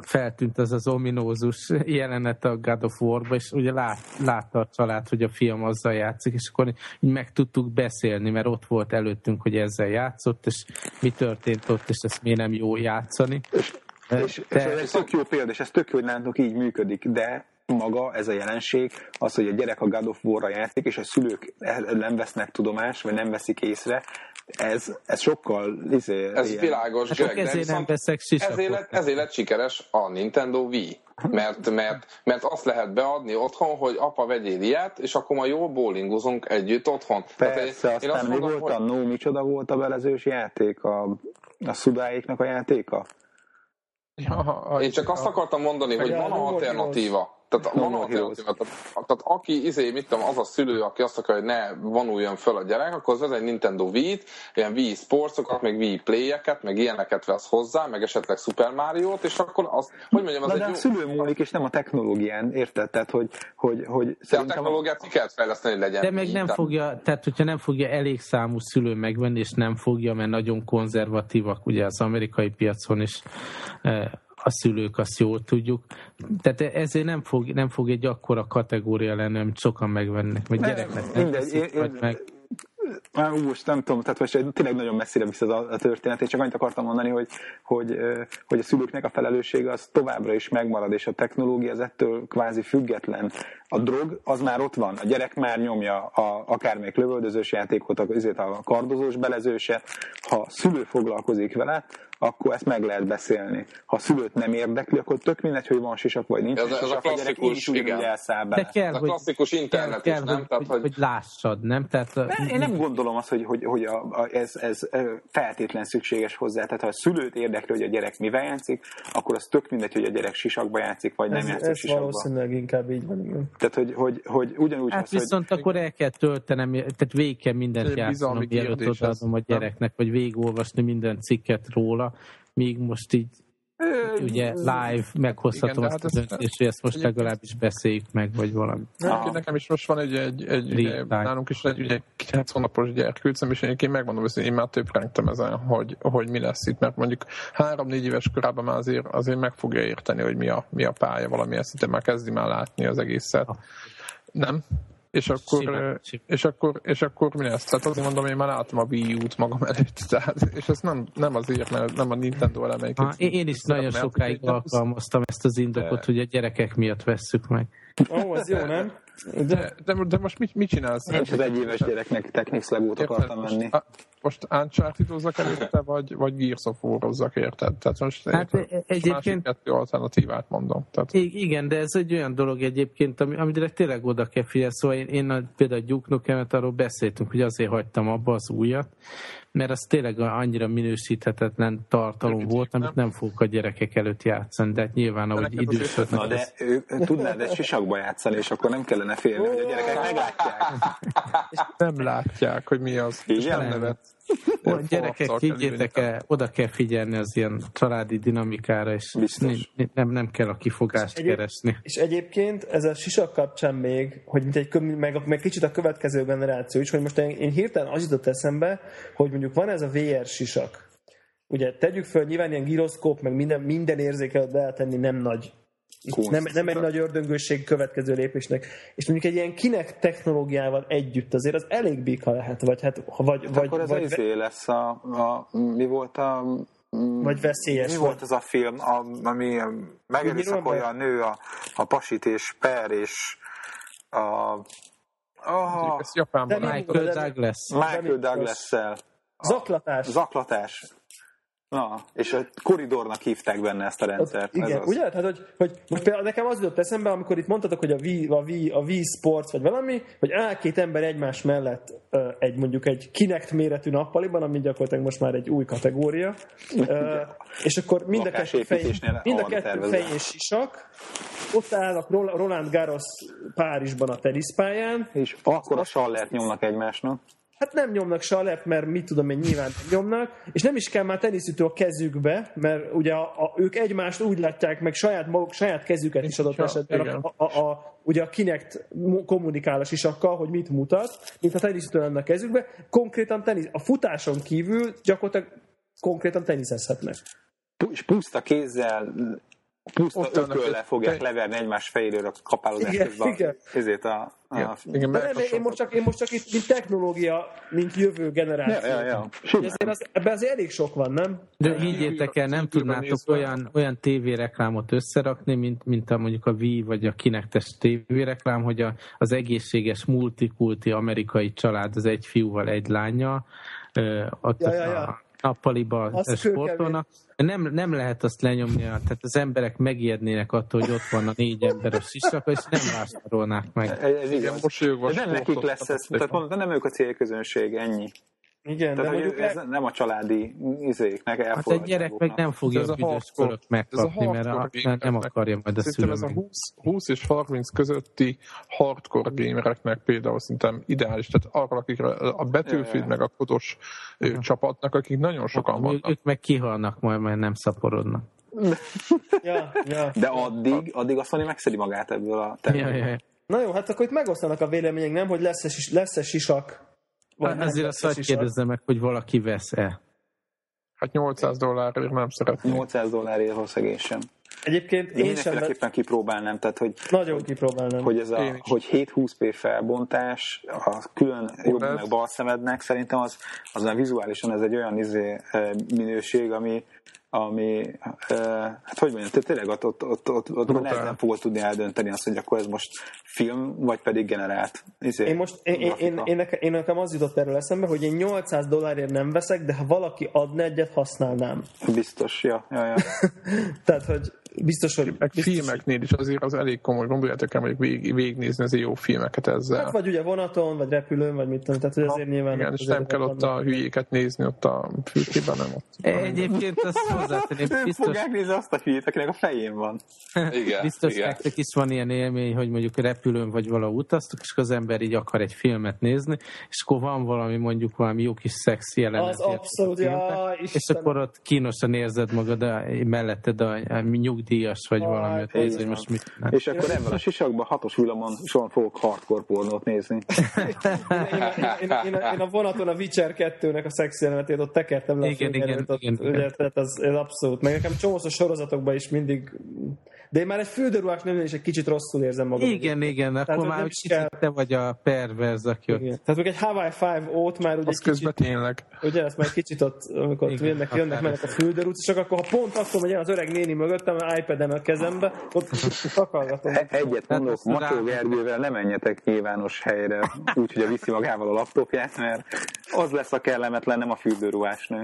feltűnt ez az ominózus *laughs* jelenet a God of War-ba, és ugye lát, látta a család, hogy a fiam azzal játszik, és akkor így meg tudtuk beszélni, mert ott volt előttünk, hogy ezzel játszott, és mi történt ott, és ezt miért nem jó játszani. És, és ez egy tök jó példa, és ez tök jó, hogy nálatok így működik, de maga ez a jelenség, az, hogy a gyerek a God of War-ra játszik, és a szülők nem vesznek tudomást, vagy nem veszik észre, ez, ez sokkal izé, Ez ilyen- világos, Hát Greg, ezért nem veszek ezért lett, ezért lett sikeres a Nintendo Wii. Mert, mert, mert azt lehet beadni otthon, hogy apa vegyél ilyet, és akkor ma jól bowlingozunk együtt otthon. Tehát Persze, én- én aztán mi volt a No, micsoda volt a belezős játék, a, a szudáiknak a játéka? Ja, a- Én csak azt akartam mondani, hogy van alternatíva. Tehát No van alternatíva. Tehát, tehát aki, izé, mit tudom, az a szülő, aki azt akarja, hogy ne vonuljon föl a gyerek, akkor az vesz egy Nintendo Wii-t, ilyen Wii Sportsokat, meg Wii Play-eket, meg ilyeneket vesz hozzá, meg esetleg Super Mario-t, és akkor az, hogy mondjam, az Na egy de a jó... szülő múlik, és nem a technológián, érted? Tehát, hogy, hogy, hogy De a technológiát ki kellett fejleszteni, hogy legyen. De Wii, nem tehát- fogja, tehát hogyha nem fogja elég számú szülő megvenni, és nem fogja, mert nagyon konzervatívak ugye az amerikai piacon is eh, a szülők, azt jól tudjuk. Tehát ezért nem fog, nem fog egy akkora kategória lenni, amit sokan megvennek, vagy Ne, gyereknek nem mindegy, veszik, én- vagy meg. Már most nem tudom, tehát most tényleg nagyon messzire visz a, a történet. Én csak annyit akartam mondani, hogy, hogy, hogy a szülőknek a felelőssége az továbbra is megmarad, és a technológia az ettől kvázi független. A drog az már ott van, a gyerek már nyomja a, akármelyik lövöldözős játékot, a, a kardozós belezőse. Ha szülő foglalkozik vele, akkor ezt meg lehet beszélni. Ha a szülőt nem érdekli, akkor tök mindegy, hogy van sisak vagy nincs Ez a- ez a a klasszikus, ugyanúgy igen. elszáll De bele. kell, Ez a hogy, klasszikus kell, internet kell is, nem? hogy, Tehát, hogy, hogy, hogy lássad, nem? Tehát a, Én nem gondolom azt, hogy, hogy, hogy a, a, ez, ez feltétlen szükséges hozzá. Tehát ha a szülőt érdekli, hogy a gyerek mivel játszik, akkor az tök mindegy, hogy a gyerek sisakba játszik, vagy nem ez, játszik ez sisakba. valószínűleg inkább így van. Igen. Tehát, hogy, hogy, hogy ugyanúgy Hát az, hogy viszont akkor el kell töltenem, tehát végig kell mindent játszanom, mielőtt odaadom a nem? gyereknek, vagy végigolvasni minden cikket róla, míg most így ugye live meghozhatom Igen, azt hát a ez- döntést, hogy ezt most legalábbis beszéljük meg, vagy valami. Egyébként nekem is most van egy, egy, egy ugye, nálunk is egy ugye 9 hónapos gyerkőcem, és én megmondom, hogy én már több rángtam ezen, hogy, hogy mi lesz itt, mert mondjuk 3-4 éves korában már azért, azért meg fogja érteni, hogy mi a, mi a pálya, valamilyen szinten már kezdi már látni az egészet. Ah. Nem? És akkor, és akkor, és akkor mi lesz? Tehát azért mondom, én már látom a Wii U-t magam előtt, tehát, és ez nem, nem azért, mert nem a Nintendo elemeik. Ha, én, is nagyon sokáig alkalmaztam ezt az indokot, hogy a gyerekek miatt vesszük meg. Ó, ez jó, nem? De, De, de, most mit, mit csinálsz? én is az egyéves gyereknek Technics Legót akartam. Most, a- most uncharted előtte, vagy, vagy Gears of war érted? Tehát most Hát érted? e- egyébként- másik kettő alternatívát mondom. Tehát, Igen, de ez egy olyan dolog egyébként, ami, amire tényleg oda kell figyelni. Szóval én, én a, például a Duke Nukem-et arról beszéltünk, hogy azért hagytam abba az újat, mert az tényleg annyira minősíthetetlen tartalom Primitív, volt, amit nem? fogok a gyerekek előtt játszani, de hát nyilván, ahogy neked azért idősödnek, Na de ő, tudnád egy sisakba játszani, és akkor nem kellene félni, hogy a gyerekek meglátják. *laughs* nem látják, hogy mi az. Igen? És nem nevet. Ó, gyerekek, higgyétek el, oda kell figyelni az ilyen családi dinamikára, és Biztos. nem, nem kell a kifogást Egyéb- keresni. És egyébként ez a sisak kapcsán még, hogy mint egy, meg, meg kicsit a következő generáció is, hogy most én, én hirtelen az jutott eszembe, hogy mondjuk van ez a VR sisak. Ugye tegyük föl, nyilván ilyen giroszkóp, meg minden, minden érzékelet beletenni nem nagy. Nem, nem egy nagy ördöngőség következő lépésnek. És mondjuk egy ilyen kinek technológiával együtt azért az elég bika lehet, vagy hát, vagy, vagy, Akkor ez vagy, az izé lesz a, a, mi volt a vagy veszélyes. Mi vagy- volt az a film, a, ami megerőszakolja a nő a, a pasit és Per és a, a Ezt Japánban Michael Douglas. Michael Douglas-szel. Zaklatás. Zaklatás. Na, és a koridornak hívták benne ezt a rendszert. igen, ez az. ugye? Tehát, hogy, hogy most például nekem az jutott eszembe, amikor itt mondtatok, hogy a Wii, a Wii, a Wii Sports, vagy valami, hogy áll két ember egymás mellett egy mondjuk egy Kinect méretű nappaliban, ami gyakorlatilag most már egy új kategória, és akkor mind a kettő, fej, Lakásépítésnél mind a kettő fején sisak, ott állnak Rol- Roland Garros Párizsban a teniszpályán, És akkor a sallert nyomnak egymásnak. Hát nem nyomnak se a lep, mert mit tudom én, nyilván nem nyomnak, és nem is kell már teniszütő a kezükbe, mert ugye a, a, ők egymást úgy látják meg saját maguk, saját kezüket is adott esetben, igen. a, a, a, ugye a Kinect mu- kommunikál a sisakkal, hogy mit mutat, mint a teniszütő lenne a kezükbe, konkrétan tenisz, a futáson kívül gyakorlatilag konkrétan teniszezhetnek. És puszta kézzel, puszta ökölle egy- fogják te- leverni egymás fejéről a kapálódás Igen, közben. igen. Ezért a, a Igen, film. igen, De nem, én most, csak, én most csak itt, mint technológia, mint jövő generáció. Ja, ja, ja. Ezért az, ebben azért elég sok van, nem? De higgyétek el, nem tudnátok olyan, olyan tévéreklámot összerakni, mint, mint a mondjuk a Wii vagy a Kinectes tévéreklám, hogy a, az egészséges multikulti amerikai család az egy fiúval, egy lánya, ott Ja, ja, ja. a nappaliba sportolnak. Nem, nem lehet azt lenyomni, tehát az emberek megijednének attól, hogy ott van a négy ember a sisaka, és nem vásárolnák meg. Ez, ez Igen, igaz. mosolyogva nem nekik lesz ez, tehát mondom, nem ők a célközönség, ennyi. Igen, Tehát, de hogy mondjuk ez nem a családi izéknek Hát egy gyerek meg nem fogja Ez a a büdös fölött megkapni, mert, a, mert nem gamereknek. akarja majd a szülő ez a meg. 20, 20 és 30 közötti hardcore gamereknek például szerintem ideális. Tehát arra, akikre a Battlefield ja. meg a kodos ö, csapatnak, akik nagyon sokan Ők, vannak. ők meg kihalnak majd, mert nem szaporodnak. *laughs* Ja, ja. De addig, addig a Sony megszedi magát ebből a Ja, területből. ja, ja. Na jó, hát akkor itt megosztanak a vélemények, nem? Hogy lesz-e, lesz-e sisak? Vagy Hát lesz-e azt sisak? kérdezze meg, hogy valaki vesz-e. Hát 800 dollárért nem szeretném. 800 dollárért szegény sem. Egyébként Én én sem mindenféleképpen kipróbálnám, tehát hogy, nagyon kipróbálnám. hogy ez a, hogy 720p felbontás, a külön jobb meg bal szemednek, szerintem az, az már vizuálisan ez egy olyan izé, eh, minőség, ami, ami hát hogy mondjam, tényleg ott, ott, ott, ott, ott nehezen fogod tudni eldönteni azt, hogy akkor ez most film, vagy pedig generált. Izé, Én most, én, én, én, grafika. én, nekem, én nekem az jutott erről eszembe, hogy én 800 dollárért nem veszek, de ha valaki adna egyet, használnám. Biztos, ja, ja, ja. *laughs* Tehát, hogy biztos, hogy... Meg biztos, filmeknél is azért az elég komoly, gondoljátok el, hogy vég, végignézni azért jó filmeket ezzel. Hát vagy ugye vonaton, vagy repülőn, vagy mit tudom, tehát hogy azért nyilván... Igen, és nem kell ott a hülyéket nézni ott a fülkében, nem ott. Egyébként azt hozzátenném, biztos, fogják nézni azt a hülyét, akinek a fején van. Igen, biztos igen. nektek is van ilyen élmény, hogy mondjuk repülőn vagy valahol utaztok, és az ember így akar egy filmet nézni, és akkor van valami mondjuk valami jó kis szex jelenet. Az abszolút, ja, és akkor ott kínosan érzed magad, a, melletted a, a nyugdíjas vagy valami, így néz, hogy most mit csinál. És akkor ebben a sisakban hatos villamon soha fogok hardcore pornót nézni. Én, én, én, én, én, a vonaton a Witcher 2-nek a szex jelenetét ott tekertem le a Igen, film igen, előtt, ott, igen, igen. Ugye, tehát az, ez abszolút. Meg nekem csomószor sorozatokban is mindig... De én már egy fülderuhás nem is egy kicsit rosszul érzem magam. Igen, igen, akkor hogy már nem kicsit kell- te vagy a perverz, aki ott Igen. Tehát még egy Hawaii 5 ót már ugye Az egy közben kicsit, tényleg. ugye, ezt már egy kicsit ott, amikor ott Igen, jönnek, jönnek, akár mennek a fülderút, csak akkor ha pont akkor megy el az öreg néni mögöttem, az iPad-em a kezembe, ott takargatom. E- Egyet mondok, azt Mató Gergővel nem menjetek nyilvános helyre, úgyhogy a viszi magával a laptopját, mert az lesz a kellemetlen, nem a fürdőruhásnő.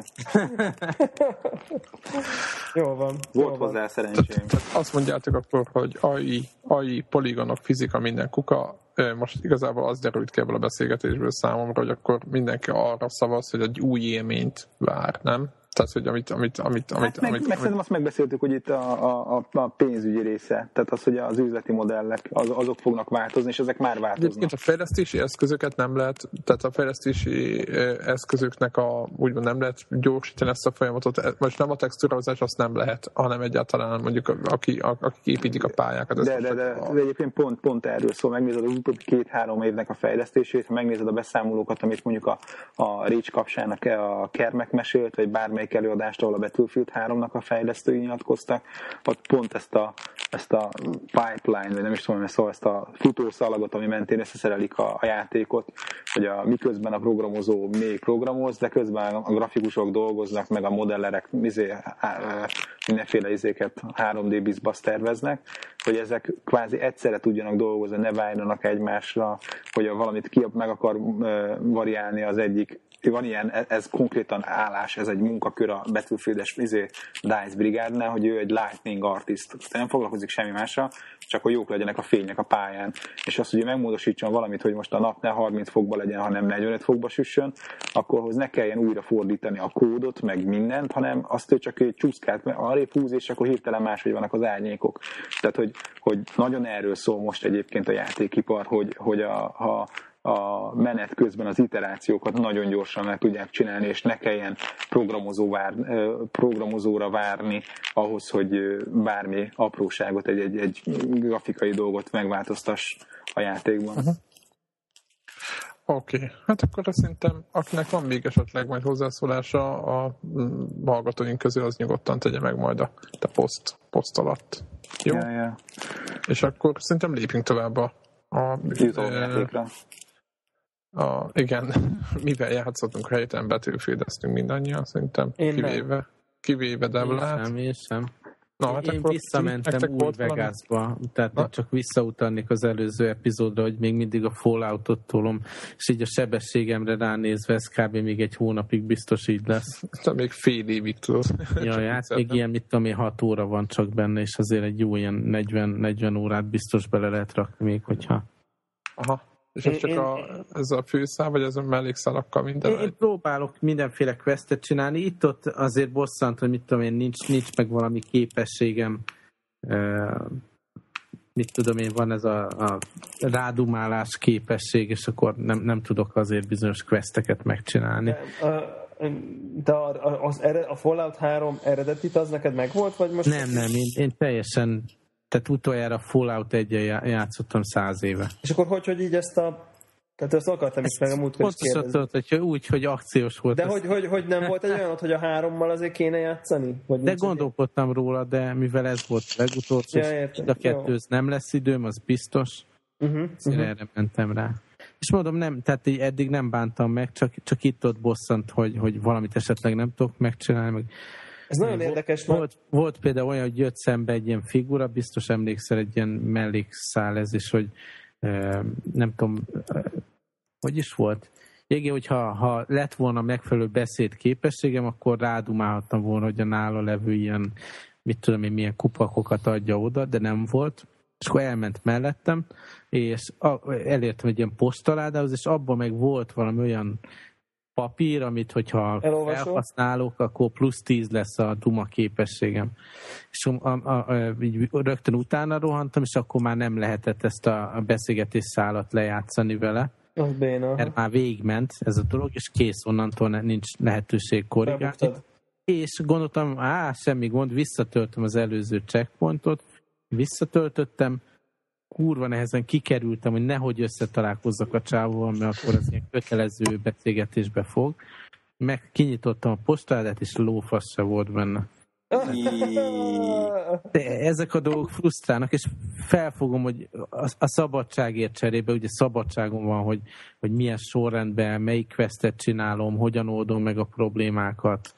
Jó van. jó Volt van. hozzá szerencsém. Azt mondjátok akkor, hogy AI, AI poligonok, fizika, minden kuka, most igazából az derült ki ebből a beszélgetésből számomra, hogy akkor mindenki arra szavaz, hogy egy új élményt vár, nem? Tehát, hogy amit, amit, amit, amit, Hát meg, amit, meg szerintem azt megbeszéltük, hogy itt a, a, a, pénzügyi része, tehát az, hogy az üzleti modellek, az, azok fognak változni, és ezek már változnak. Egyébként a fejlesztési eszközöket nem lehet, tehát a fejlesztési eszközöknek a, úgymond nem lehet gyorsítani ezt a folyamatot, E- most nem a textúrázás, azt nem lehet, hanem egyáltalán mondjuk aki, a, akik építik a pályákat. De, de, de, a- de egyébként pont, pont erről szól. Megnézed az utóbbi két-három évnek a fejlesztését, ha megnézed a beszámolókat, amit mondjuk a, a Rage kapcsának a Kermek mesélt, vagy bármelyik előadást, ahol a Battlefield 3-nak a fejlesztői nyilatkoztak, ott pont ezt a, ezt a pipeline, vagy nem is tudom, szóval ezt a futószalagot, ami mentén összeszerelik a, a játékot, hogy a, miközben a programozó még programoz, de közben a grafikusok dolgoznak, meg a modellerek izé, mindenféle izéket 3D bizbasz terveznek, hogy ezek kvázi egyszerre tudjanak dolgozni, ne váljanak egymásra, hogy a valamit ki meg akar variálni az egyik van ilyen, e- ez konkrétan állás, ez egy munkakör a Battlefield-es izé, DICE brigádnál, hogy ő egy lightning artist, nem foglalkozik semmi másra, csak hogy jók legyenek a fények a pályán. És azt, hogy megmódosítson valamit, hogy most a nap ne 30 fokba legyen, hanem 45 fokba süssön, akkor ahhoz ne kelljen újra fordítani a kódot, meg mindent, hanem azt ő csak egy csúszkát arrébb húz, és akkor hirtelen máshogy vannak az árnyékok. Tehát, hogy, hogy nagyon erről szól most egyébként a játékipar, hogy, hogy a, ha a menet közben az iterációkat nagyon gyorsan meg tudják csinálni, és ne kelljen programozó vár, programozóra várni ahhoz, hogy bármi apróságot, egy, egy, egy grafikai dolgot megváltoztass a játékban. Uh-huh. Oké, okay. hát akkor szerintem, akinek van még esetleg majd hozzászólása a mm, hallgatóink közül, az nyugodtan tegye meg majd a te poszt, poszt alatt. Jó? Ja, ja. És akkor szerintem lépjünk tovább a, a, a, a, igen, *laughs* mivel játszottunk a héten, betűfédeztünk mindannyian, szerintem, Én kivéve, nem. kivéve Deblát. Én sem, én sem. Na, hát én akkor visszamentem új? Vegasba, tehát Na? csak visszautalnék az előző epizódra, hogy még mindig a Falloutot tolom, és így a sebességemre ránézve ez kb. még egy hónapig biztos így lesz. Te még fél évig tudod. *laughs* Jaj, hát még ilyen, mit tudom én, 6 óra van csak benne, és azért egy jó ilyen 40-40 órát biztos bele lehet rakni még, hogyha... Aha. És ez csak én- a, ez a főszál, vagy ez a mellékszalakkal minden? Én, én próbálok mindenféle questet csinálni. Itt-ott azért bosszant, hogy mit tudom én, nincs, nincs meg valami képességem. Uh, mit tudom én, van ez a, a rádumálás képesség, és akkor nem, nem tudok azért bizonyos questeket megcsinálni. A- De a, a, az, ered- a Fallout 3 eredetit az neked megvolt, vagy most? Nem, nem, én, én teljesen, tehát utoljára Fallout 1 játszottam száz éve. És akkor hogy, hogy így ezt a... Tehát ezt akartam is meg a múltkor is kérdezni. hogy úgy, hogy akciós volt. De hogy, hogy, hogy nem volt egy olyan, hogy a hárommal azért kéne játszani? Vagy De gondolkodtam róla, de mivel ez volt legutolsó, Ja, értem. a kettős nem lesz időm, az biztos. egy- Uh-huh, uh-huh. erre mentem rá. És mondom, nem, tehát így eddig nem bántam meg, csak, csak itt-ott bosszant, hogy, hogy valamit esetleg nem tudok megcsinálni. Meg Ez nagyon volt, érdekes, mert volt, volt például olyan, hogy jött szembe egy ilyen figura, biztos emlékszel egy ilyen mellékszál ez is, hogy nem tudom, hogy is volt? Jégi, hogyha ha lett volna megfelelő beszéd képességem, akkor rádumálhattam volna, hogy a nála levő ilyen, mit tudom én, milyen kupakokat adja oda, de nem volt. És akkor elment mellettem, és elértem egy ilyen postaládához, és abban meg volt valami olyan papír, amit hogyha Elolvasol? felhasználok, akkor plusz 10 lesz a duma képességem. És a, a, a, így rögtön utána rohantam, és akkor már nem lehetett ezt a, beszélgetés szálat lejátszani vele, az béna. mert már végigment ez a dolog, és kész, onnantól nincs lehetőség korrigálni. Felbuktad. És gondoltam, á, semmi gond, visszatöltöm az előző checkpointot, visszatöltöttem, kurva nehezen kikerültem, hogy nehogy összetalálkozzak a csávóval, mert akkor az ilyen kötelező beszélgetésbe fog. Meg kinyitottam a postálát, és lófasz se volt benne. De ezek a dolgok frusztrálnak, és felfogom, hogy a, szabadságért cserébe, ugye szabadságom van, hogy, hogy milyen sorrendben, melyik questet csinálom, hogyan oldom meg a problémákat,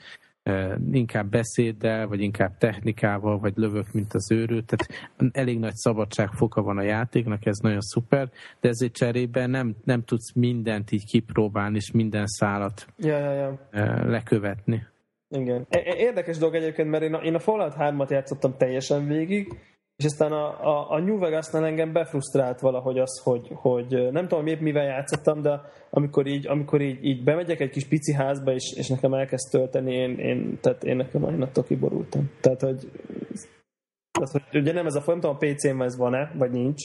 inkább beszéddel, vagy inkább technikával, vagy lövök, mint az őrült. Tehát elég nagy szabadságfoka van a játéknak, ez nagyon szuper, de ezért cserébe nem, nem tudsz mindent így kipróbálni, és minden szálat Ja, ja, ja. lekövetni. Igen. Érdekes dolog egyébként, mert én a, én a Fallout 3-at játszottam teljesen végig, és aztán a, a, a New Vegasnál engem befrusztrált valahogy az, hogy, hogy nem tudom, épp mivel játszottam, de amikor így, amikor így, így bemegyek egy kis pici házba, és, és nekem elkezd tölteni, én, én, tehát én nekem én attól kiborultam. Tehát, hogy, tehát, hogy ugye nem ez a folyam, a PC-n ez van-e, vagy nincs.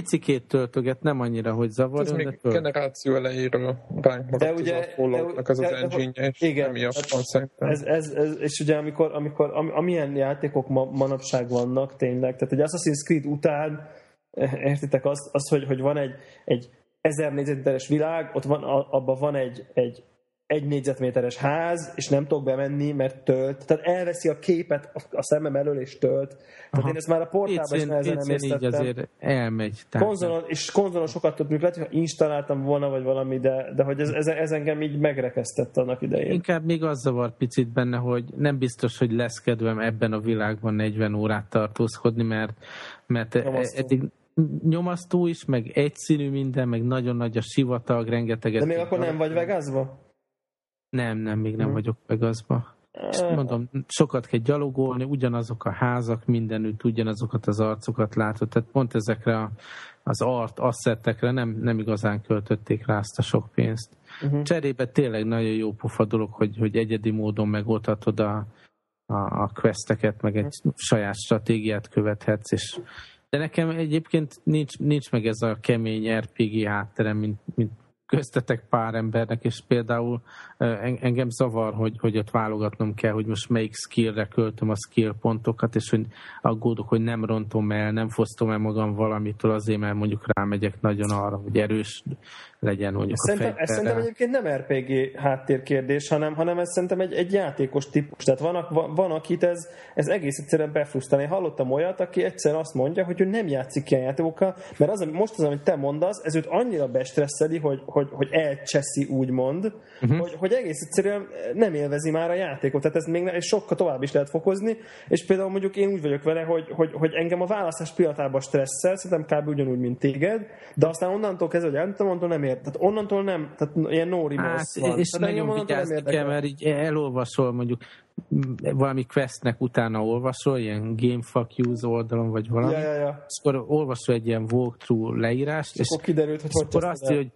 Picikét töltöget, nem annyira, hogy Ez zavarjon, de még tölt. generáció elejéről ránk maradt De az ugye- a Falloutnak az az de- de- engine és igen, emiatt hát van szerintem. Ez, ez, ez, és ugye amikor, amikor am, amilyen játékok ma, manapság vannak tényleg, tehát egy Assassin's Creed után eh, értitek azt, azt hogy, hogy van egy, egy ezer négyzetméteres világ, ott van, a- abban van egy, egy egy négyzetméteres ház, és nem tudok bemenni, mert tölt. Tehát elveszi a képet a, szemem elől, és tölt. Tehát Aha. én ezt már a portában is nehezen PC-n így azért elmegy. Konzolon, és konzolon sokat több, lehet, hogy installáltam volna, vagy valami, de, de hogy ez, ez, ez engem így megrekesztett annak idején. Inkább még az zavar picit benne, hogy nem biztos, hogy lesz kedvem ebben a világban 40 órát tartózkodni, mert, mert Nyomasztó. eddig nyomasztó is, meg egyszínű minden, meg nagyon nagy a sivatag, rengeteget. De még akkor nem vagy Vegasba? Nem, nem, még nem vagyok Vegasba. És mondom, sokat kell gyalogolni, ugyanazok a házak, mindenütt ugyanazokat az arcokat látod, tehát pont ezekre a, az art, asszettekre nem, nem igazán költötték rá azt a sok pénzt. Uh-huh. Cserébe tényleg nagyon jó pofa dolog, hogy, hogy egyedi módon megoldhatod a, a, a questeket, meg egy uh-huh. saját stratégiát követhetsz, és de nekem egyébként nincs, nincs meg ez a kemény RPG hátterem, mint, mint köztetek pár embernek, és például engem zavar, hogy, hogy ott válogatnom kell, hogy most melyik skillre költöm a skill pontokat, és hogy aggódok, hogy nem rontom el, nem fosztom el magam valamitől azért, mert mondjuk rámegyek nagyon arra, hogy erős legyen mondjuk szerintem, a Ez szerintem egyébként nem RPG háttérkérdés, hanem, hanem ez szerintem egy, egy játékos típus. Tehát van, van, van akit ez, ez egész egyszerűen befrusztál. Én hallottam olyat, aki egyszer azt mondja, hogy ő nem játszik ilyen játékokkal, mert az, most az, amit te mondasz, ez őt annyira bestresszeli, hogy, hogy, hogy elcseszi, úgymond, uh-huh. hogy, hogy egész egyszerűen nem élvezi már a játékot. Tehát ez még sokkal tovább is lehet fokozni, és például mondjuk én úgy vagyok vele, hogy, hogy, hogy engem a választás pillanatában stresszel, szerintem kb. ugyanúgy, mint téged, de aztán onnantól kezdve, hogy elmondtam, nem ér. Tehát onnantól nem, tehát ilyen no remorse hát, van. És tehát nagyon vigyázni kell, mert így elolvasol mondjuk valami questnek utána olvasol, ilyen GameFAQ oldalon, vagy valami, ja, ja, ja. és akkor olvasol egy ilyen walkthrough leírást, és, és akkor kiderült, hogy hogy akkor azt, hogy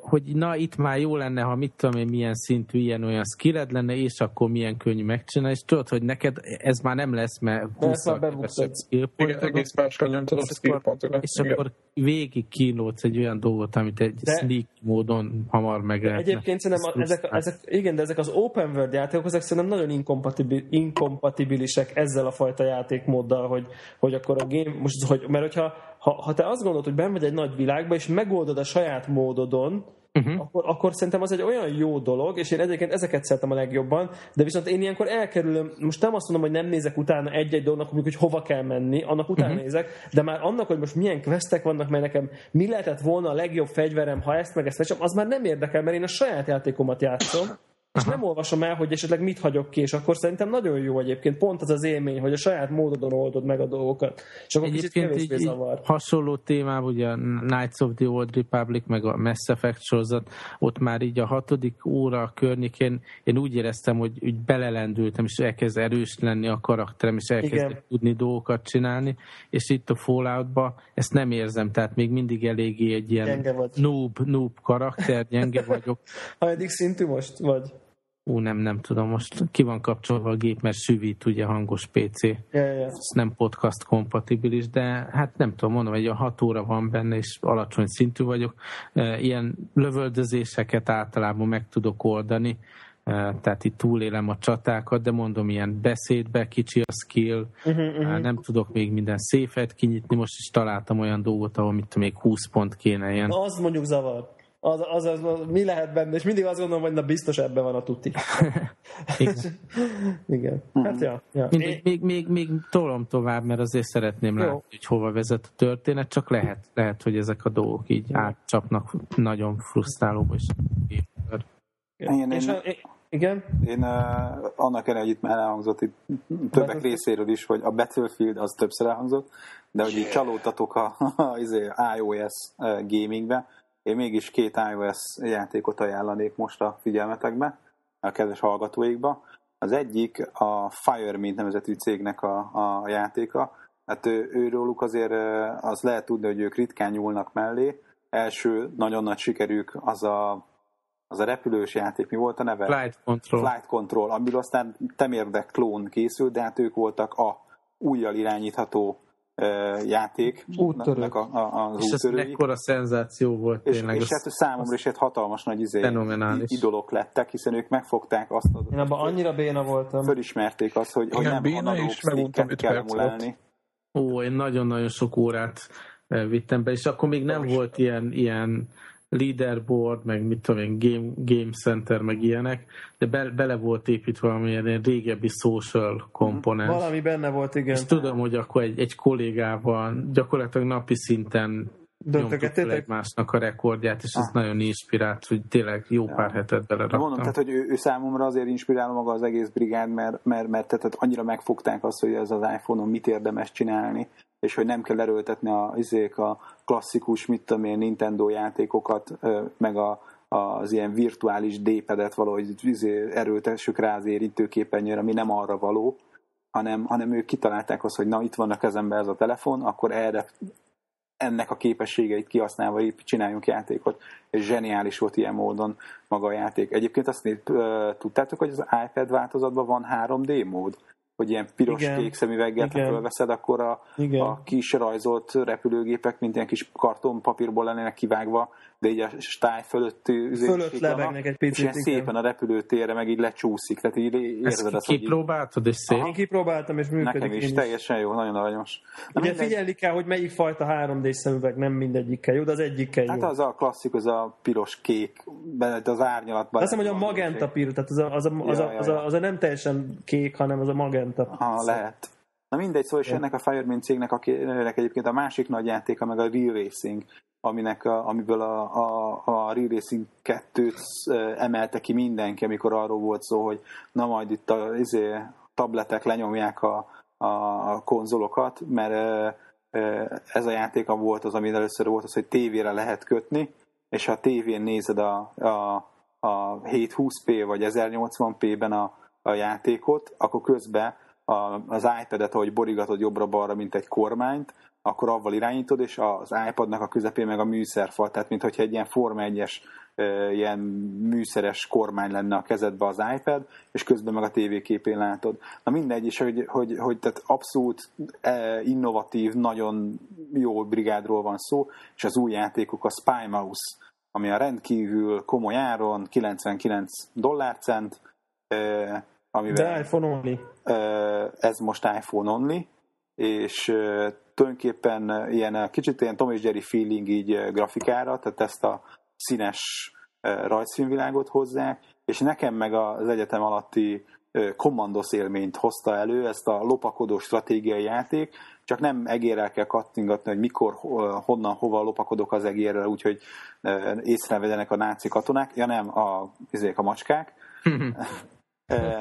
hogy na itt már jó lenne, ha mit tudom én, milyen szintű ilyen-olyan skilled lenne, és akkor milyen könnyű megcsinálni, és tudod, hogy neked ez már nem lesz, mert 20 kevesebb skill egész máskor nyomtad a skill pontokat. És igen. akkor végig kínlódsz egy olyan dolgot, amit egy de, sneak módon hamar meg lehet. Egyébként szerintem ezek, ezek, igen, de ezek az open world játékok, ezek szerintem nagyon inkompatibil, inkompatibilisek ezzel a fajta játékmóddal, hogy, hogy akkor a game, most, hogy, mert hogyha ha, ha te azt gondolod, hogy benn vagy egy nagy világba, és megoldod a saját módodon, uh-huh. akkor, akkor szerintem az egy olyan jó dolog, és én egyébként ezeket szeretem a legjobban, de viszont én ilyenkor elkerülöm, most nem azt mondom, hogy nem nézek utána egy-egy dolognak, hogy hova kell menni, annak utána uh-huh. nézek, de már annak, hogy most milyen questek vannak, mert nekem mi lehetett volna a legjobb fegyverem, ha ezt meg ezt az már nem érdekel, mert én a saját játékomat játszom, és nem olvasom el, hogy esetleg mit hagyok ki, és akkor szerintem nagyon jó egyébként pont az az élmény, hogy a saját módodon oldod meg a dolgokat. És akkor egyébként kicsit kevésbé zavar. Hasonló témában, ugye a Knights of the Old Republic, meg a Mass Effect sorozat, ott már így a hatodik óra környékén én úgy éreztem, hogy úgy belelendültem, és elkezd erős lenni a karakterem, és elkezd tudni dolgokat csinálni, és itt a Falloutban ezt nem érzem, tehát még mindig eléggé egy ilyen noob, noob karakter, gyenge vagyok. *laughs* Ha eddig szintű most vagy? Ú, nem, nem tudom, most ki van kapcsolva a gép, mert süvít ugye hangos PC. Yeah, yeah. Ez nem podcast kompatibilis, de hát nem tudom, mondom, hogy a 6 óra van benne, és alacsony szintű vagyok. Ilyen lövöldözéseket általában meg tudok oldani, tehát itt túlélem a csatákat, de mondom, ilyen beszédbe kicsi a skill, uh-huh, uh-huh. nem tudok még minden széfet kinyitni, most is találtam olyan dolgot, ahol mit még 20 pont kéne ilyen. Na, az mondjuk zavar az, az, az, az, mi lehet benne, és mindig azt gondolom, hogy na biztos ebben van a tuti. *laughs* Igen. *laughs* Igen. Hát ja. ja. Mindig, még, még, még tolom tovább, mert azért szeretném Jó. látni, hogy hova vezet a történet, csak lehet, lehet, hogy ezek a dolgok így átcsapnak nagyon frusztrálóba is. Igen, én, igen? Én uh, annak ellenére, hogy itt már elhangzott itt többek részéről is, hogy a Battlefield az többször elhangzott, de hogy így csalódtatok a, a, *laughs* a, izé, a iOS gamingbe, én mégis két iOS játékot ajánlanék most a figyelmetekbe, a kedves hallgatóikba. Az egyik a Firemint nevezetű cégnek a, a játéka. Hát ő, őróluk azért az lehet tudni, hogy ők ritkán nyúlnak mellé. Első nagyon nagy sikerük az a, az a repülős játék, mi volt a neve? Flight Control. Flight Control, amiről aztán temérdek klón készült, de hát ők voltak a újjal irányítható játék. Úttörők. A, a, az és ez mekkora szenzáció volt és, tényleg. És hát számomra is egy hatalmas nagy izé, idolok lettek, hiszen ők megfogták azt. Az, Én abban annyira béna voltam. Fölismerték azt, hogy, hogy nem béna is, megmondtam kell emulálni. Ó, én nagyon-nagyon sok órát vittem be, és akkor még nem volt ilyen, ilyen leaderboard, meg mit tudom én, game, game center, meg ilyenek, de be, bele volt építve valamilyen ilyen régebbi social komponens. Valami benne volt, igen. És tudom, hogy akkor egy, egy kollégával gyakorlatilag napi szinten nyomtuk egymásnak a rekordját, és ez ah. nagyon inspirált, hogy tényleg jó ja. pár hetet beleraktam. Mondom, tehát, hogy ő, ő számomra azért inspiráló maga az egész brigád, mert, mert, mert tehát annyira megfogták azt, hogy ez az iPhone-on mit érdemes csinálni, és hogy nem kell erőltetni a, izék, a klasszikus, mit tudom én, Nintendo játékokat, meg a, az ilyen virtuális dépedet valahogy izé erőltessük rá az érintőképernyőre, ami nem arra való, hanem, hanem ők kitalálták azt, hogy na itt van a kezembe ez a telefon, akkor erre ennek a képességeit kihasználva csináljunk játékot, és zseniális volt ilyen módon maga a játék. Egyébként azt tudtátok, hogy az iPad változatban van 3D mód? Hogy ilyen piros-kék szemüveggel, ha fölveszed, akkor a, a kis rajzolt repülőgépek, mint ilyen kis kartonpapírból lennének kivágva, de így a stály fölött Fölött lebegnek egy picit. És ilyen szépen a repülőtérre meg így lecsúszik, tehát így érzed azt, kipróbáltad, és szép? Én kipróbáltam, és működik. Nekem is, teljesen jó, nagyon aranyos. Na, Ugye mindegy... figyelni kell, hogy melyik fajta 3D szemüveg, nem mindegyikkel jó, de az egyikkel jó. Hát az a klasszik, az a piros-kék, az árnyalatban. Azt hiszem, hogy a magenta piros, tehát az a, az, a, az, a, az, a, az a nem teljesen kék, hanem az a magenta. Ha, lehet. Na mindegy, szóval és ennek a Fireman cégnek, akinek egyébként a másik nagy játéka, meg a Real Racing, aminek a, amiből a, a, a Real Racing 2-t emelte ki mindenki, amikor arról volt szó, hogy na majd itt a izé, tabletek lenyomják a, a konzolokat, mert ez a játéka volt az, ami először volt az, hogy tévére lehet kötni, és ha a tévén nézed a, a, a 720p vagy 1080p-ben a, a játékot, akkor közben az iPad-et, ahogy borigatod jobbra-balra, mint egy kormányt, akkor avval irányítod, és az iPadnak a közepén meg a műszerfal, tehát mintha egy ilyen Forma 1-es ilyen műszeres kormány lenne a kezedbe az iPad, és közben meg a tévéképén látod. Na mindegy, és hogy, hogy, hogy tehát abszolút innovatív, nagyon jó brigádról van szó, és az új játékok a Spy Mouse, ami a rendkívül komoly áron, 99 dollárcent, amivel De iPhone only. Ez most iPhone only, és tulajdonképpen ilyen kicsit ilyen Tom és Jerry feeling így grafikára, tehát ezt a színes rajzfilmvilágot hozzák, és nekem meg az egyetem alatti kommandos élményt hozta elő, ezt a lopakodó stratégiai játék, csak nem egérrel kell kattingatni, hogy mikor, honnan, hova lopakodok az egérrel, úgyhogy észrevedenek a náci katonák, ja nem, a, a macskák, *laughs*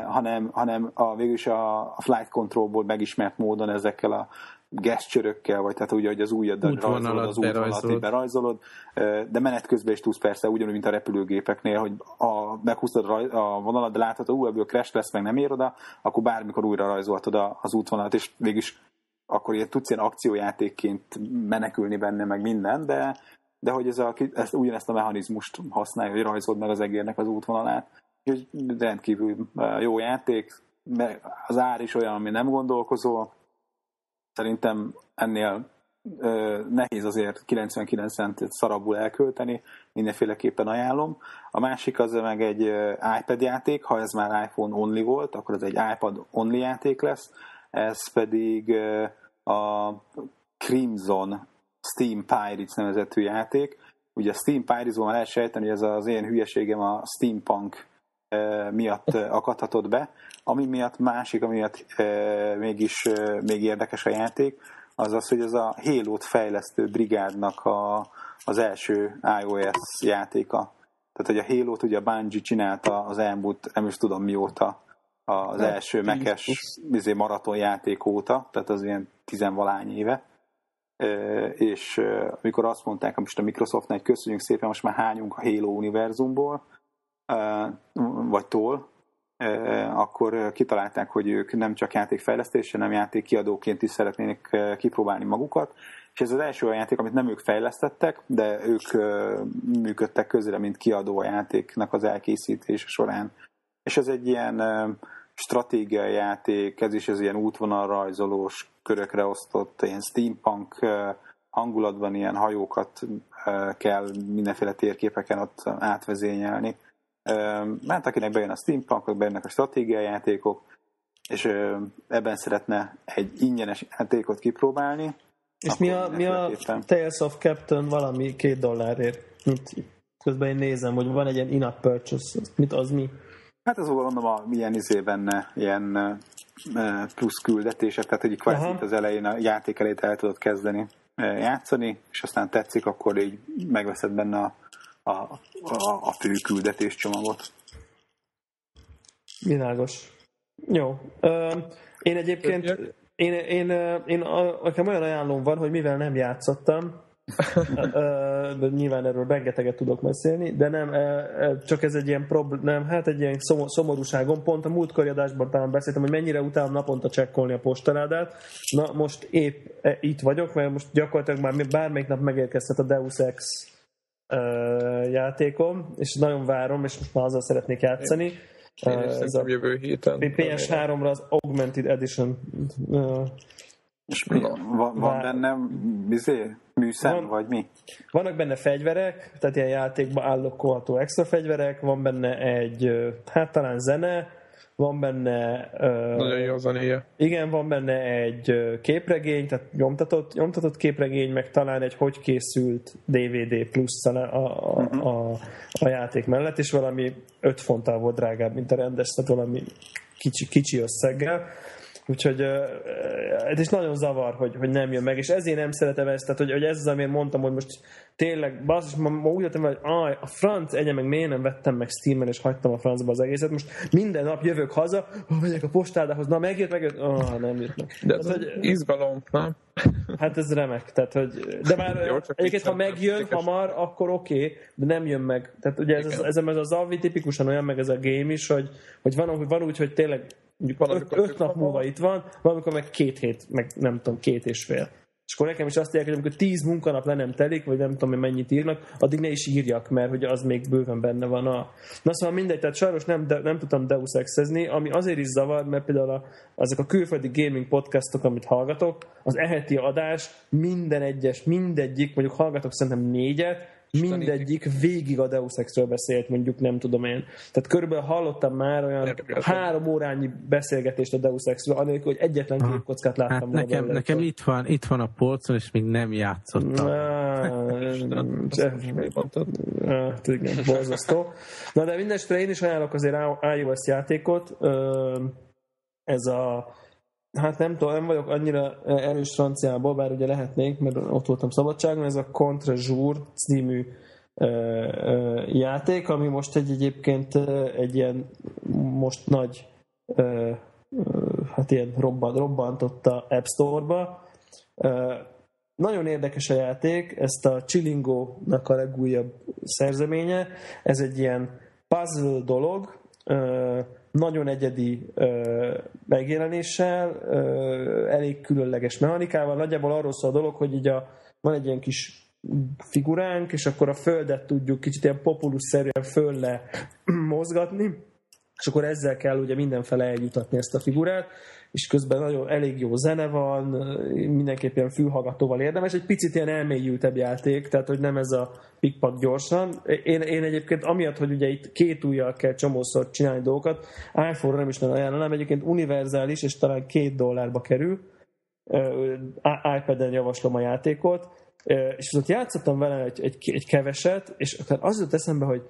hanem, hanem a, végülis a, a flight controlból megismert módon ezekkel a geszcsörökkel, vagy tehát úgy, hogy az újadat rajzolod, az útvonalat berajzolod, de menet közben is tudsz persze, ugyanúgy, mint a repülőgépeknél, hogy a, meghúztad a vonalat, de látod, hogy ebből crash lesz, meg nem ér oda, akkor bármikor újra rajzoltad az útvonalat, és végülis akkor ilyen tudsz ilyen akciójátékként menekülni benne, meg minden, de, de hogy ez a, ezt, ugyanezt a mechanizmust használja, hogy rajzold meg az egérnek az útvonalát. Úgyhogy rendkívül jó játék, az ár is olyan, ami nem gondolkozó. Szerintem ennél nehéz azért 99 centet szarabul elkölteni, mindenféleképpen ajánlom. A másik az meg egy iPad játék, ha ez már iPhone only volt, akkor ez egy iPad only játék lesz, ez pedig a Crimson Steam Pirates nevezetű játék. Ugye a Steam Pirates-ból már lehet sejteni, hogy ez az én hülyeségem a steampunk miatt akadhatott be. Ami miatt másik, ami miatt mégis még érdekes a játék, az az, hogy ez a Halo-t fejlesztő brigádnak a, az első iOS játéka. Tehát, hogy a Halo-t ugye a Bungie csinálta az elmúlt, nem is tudom mióta, az hát, első mekes izé, maraton játék óta, tehát az ilyen tizenvalány éve. És amikor azt mondták, most a Microsoftnak köszönjük szépen, most már hányunk a Halo univerzumból, vagy tól, akkor kitalálták, hogy ők nem csak játékfejlesztés, hanem játékkiadóként is szeretnének kipróbálni magukat. És ez az első olyan játék, amit nem ők fejlesztettek, de ők működtek közre, mint kiadó a játéknak az elkészítése során. És ez egy ilyen stratégiai játék, ez is az ilyen útvonalrajzolós, körökre osztott, ilyen steampunk hangulatban ilyen hajókat kell mindenféle térképeken ott átvezényelni mert akinek bejön a steampunk, bejönnek a stratégiai játékok, és ebben szeretne egy ingyenes játékot kipróbálni. És mi a, mi a Tales of Captain valami két dollárért? Mint közben én nézem, hogy van egy ilyen in-app purchase. Mit az mi? Hát az mondom, a, milyen izé benne, ilyen plusz küldetések, tehát hogy kvázi az elején a játék elét el tudod kezdeni játszani, és aztán tetszik, akkor így megveszed benne a a, a, a fő küldetés csomagot. Világos. Jó. Én egyébként én, én, én, én nekem olyan ajánlom van, hogy mivel nem játszottam, de nyilván erről rengeteget tudok beszélni, de nem, csak ez egy ilyen problém, nem, hát egy ilyen szomorúságom. Pont a múltkori adásban talán beszéltem, hogy mennyire utálom naponta csekkolni a postaládát. Na most épp itt vagyok, mert most gyakorlatilag már bármelyik nap megérkezhet a Deus Ex játékom, és nagyon várom, és most már azzal szeretnék játszani. Én is ez a jövő héten. PS3-ra az Augmented Edition és mi? Van, van benne bizé, műszem, van, vagy mi? Vannak benne fegyverek, tehát ilyen játékban állokkolható extra fegyverek, van benne egy, hát talán zene, van benne... Nagyon jó zenéje. Igen, van benne egy képregény, tehát nyomtatott, nyomtatott képregény, meg talán egy hogy készült DVD plusz a, a, uh-huh. a, a játék mellett, és valami 5 fonttal volt drágább, mint a rendes, tehát valami kicsi, kicsi összeggel Úgyhogy ez is nagyon zavar, hogy, hogy nem jön meg, és ezért nem szeretem ezt, tehát hogy, hogy ez az, amiért mondtam, hogy most tényleg, basszus, ma, ma úgy jöttem, hogy aj, a franc egye meg miért nem vettem meg Steam-en, és hagytam a francba az egészet. Most minden nap jövök haza, megyek a postádához, na megjött, megjött, ah, nem jött meg. De ez hogy, izgalom, nem? Hát ez remek, tehát hogy, de már Jó, egyébként, ha megjön hamar, akkor oké, okay, de nem jön meg. Tehát ugye ez, ez, ez, ez az Avi tipikusan olyan, meg ez a game is, hogy, hogy van, van úgy, hogy tényleg mondjuk öt, öt nap múlva itt van, valamikor meg két hét, meg nem tudom, két és fél. És akkor nekem is azt mondják, hogy amikor tíz munkanap le nem telik, vagy nem tudom, hogy mennyit írnak, addig ne is írjak, mert hogy az még bőven benne van a... Na szóval mindegy, tehát sajnos nem, de, nem tudtam Deus Exezni, ami azért is zavar, mert például a, azok a külföldi gaming podcastok, amit hallgatok, az eheti adás minden egyes, mindegyik, mondjuk hallgatok szerintem négyet, mindegyik végig a Deus Ex-ről beszélt, mondjuk nem tudom én. Tehát körülbelül hallottam már olyan három órányi beszélgetést a Deus Ex-ről, anélkül, hogy egyetlen ha. képkockát láttam hát nekem, belőle. nekem itt van, itt van a polcon, és még nem játszottam. Hát igen, borzasztó. Na de mindenesetre én is ajánlok azért iOS játékot. Ez a hát nem tudom, nem vagyok annyira erős franciából, bár ugye lehetnék, mert ott voltam szabadságon, ez a Contre Jour című játék, ami most egy egyébként egy ilyen most nagy hát ilyen robbant, robbantotta App Store-ba. Nagyon érdekes a játék, ezt a Chilingo-nak a legújabb szerzeménye. Ez egy ilyen puzzle dolog, nagyon egyedi ö, megjelenéssel, ö, elég különleges mechanikával. Nagyjából arról szól a dolog, hogy így a, van egy ilyen kis figuránk, és akkor a földet tudjuk kicsit ilyen populuszerűen fölle *clears throat* mozgatni, és akkor ezzel kell ugye mindenfele eljutatni ezt a figurát, és közben nagyon elég jó zene van, mindenképp ilyen fülhallgatóval érdemes, egy picit ilyen elmélyültebb játék, tehát hogy nem ez a pikpak gyorsan. Én, én egyébként amiatt, hogy ugye itt két ujjal kell csomószor csinálni dolgokat, iPhone-ra nem is nagyon ajánlanám, egyébként univerzális, és talán két dollárba kerül, iPad-en javaslom a játékot, és viszont játszottam vele egy, egy, egy keveset, és az jött eszembe, hogy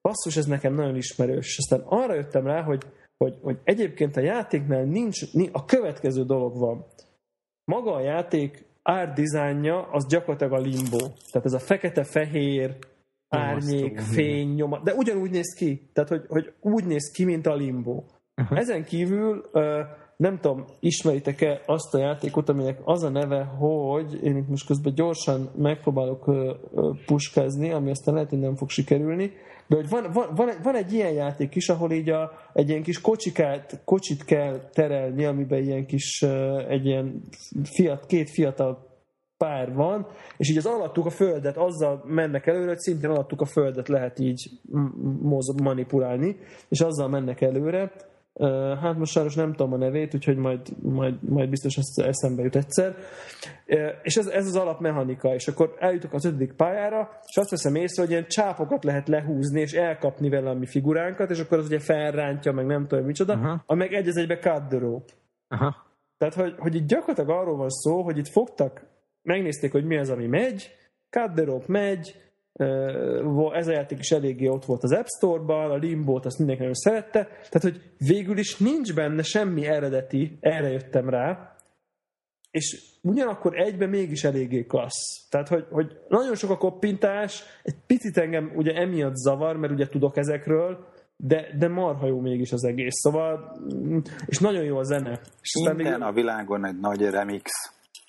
basszus, ez nekem nagyon ismerős. Aztán arra jöttem rá, hogy hogy, hogy egyébként a játéknál nincs, a következő dolog van. Maga a játék árdizájnja az gyakorlatilag a limbo. Tehát ez a fekete-fehér, árnyék, fény, nyoma, de ugyanúgy néz ki. Tehát, hogy, hogy úgy néz ki, mint a limbo. Uh-huh. Ezen kívül nem tudom, ismeritek-e azt a játékot, aminek az a neve, hogy én itt most közben gyorsan megpróbálok puskázni, ami aztán lehet, hogy nem fog sikerülni, de hogy van, van, van, van egy ilyen játék is, ahol így a, egy ilyen kis kocsikát, kocsit kell terelni, amiben ilyen kis, egy ilyen fiat, két fiatal pár van, és így az alattuk a földet, azzal mennek előre, hogy szintén alattuk a földet lehet így manipulálni, és azzal mennek előre, Hát most sajnos nem tudom a nevét, úgyhogy majd, majd, majd biztos ezt eszembe jut egyszer. És ez, ez az alapmechanika, és akkor eljutok az ötödik pályára, és azt veszem észre, hogy ilyen csápokat lehet lehúzni, és elkapni vele a mi figuránkat, és akkor az ugye felrántja, meg nem tudom micsoda, Aha. a meg egy az egybe cut the rope. Aha. Tehát, hogy, hogy itt gyakorlatilag arról van szó, hogy itt fogtak, megnézték, hogy mi az, ami megy, cut the rope megy, ez a játék is eléggé ott volt az App Store-ban, a Limbo-t azt mindenki nagyon szerette, tehát hogy végül is nincs benne semmi eredeti, erre jöttem rá, és ugyanakkor egyben mégis eléggé klassz. Tehát, hogy, hogy nagyon sok a koppintás, egy picit engem ugye emiatt zavar, mert ugye tudok ezekről, de, de marha jó mégis az egész. Szóval, és nagyon jó a zene. És Minden még... a világon egy nagy remix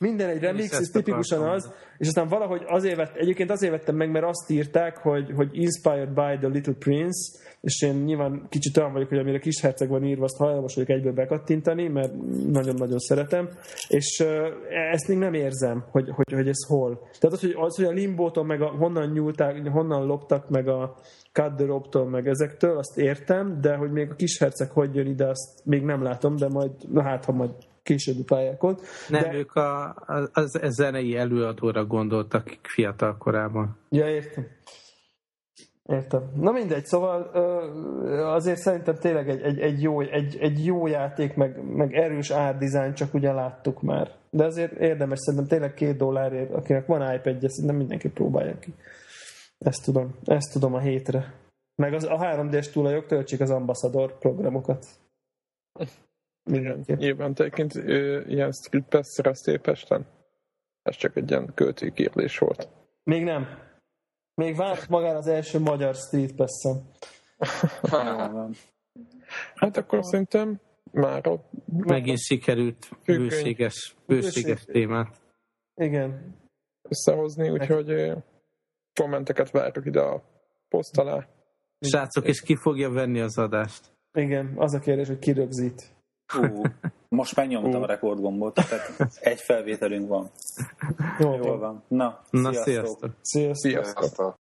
minden egy remix, ez tipikusan akartam. az, és aztán valahogy azért vett, egyébként azért vettem meg, mert azt írták, hogy, hogy inspired by the Little Prince, és én nyilván kicsit olyan vagyok, hogy amire kis herceg van írva, azt hajlamos vagyok egyből bekattintani, mert nagyon-nagyon szeretem, és uh, ezt még nem érzem, hogy, hogy, hogy ez hol. Tehát az, hogy, az, hogy a limbótól, meg a, honnan nyúlták, honnan loptak, meg a Cut the Rope-tól, meg ezektől, azt értem, de hogy még a kis herceg hogy jön ide, azt még nem látom, de majd, na hát, ha majd későbbi pályákon. Nem, de, ők a, a, a zenei előadóra gondoltak fiatal korában. Ja, értem. Értem. Na mindegy, szóval azért szerintem tényleg egy, egy, egy, jó, egy, egy jó játék, meg, meg erős árdizájn, csak ugye láttuk már. De azért érdemes, szerintem tényleg két dollárért, akinek van iPad-je, szerintem mindenki próbálja ki. Ezt tudom, ezt tudom a hétre. Meg az, a 3D-s tulajok töltsék az Ambassador programokat. Mindenképp. Nyilván egyébként ilyen Street Pass szereztél Pesten? Ez csak egy ilyen költségkérdés volt. Még nem. Még várt magára az első magyar Street van. *laughs* Hát akkor szerintem már a Megint sikerült bőséges, bőséges témát. Igen. összehozni, úgyhogy ö, kommenteket várjuk ide a poszt alá. Srácok, és ki fogja venni az adást? Igen, az a kérdés, hogy ki rögzít. Most megnyomtam a rekordgombot, tehát egy felvételünk van. Jó, Jól van. Na, Na, sziasztok! Sziasztok. Sziasztok! Sziasztok!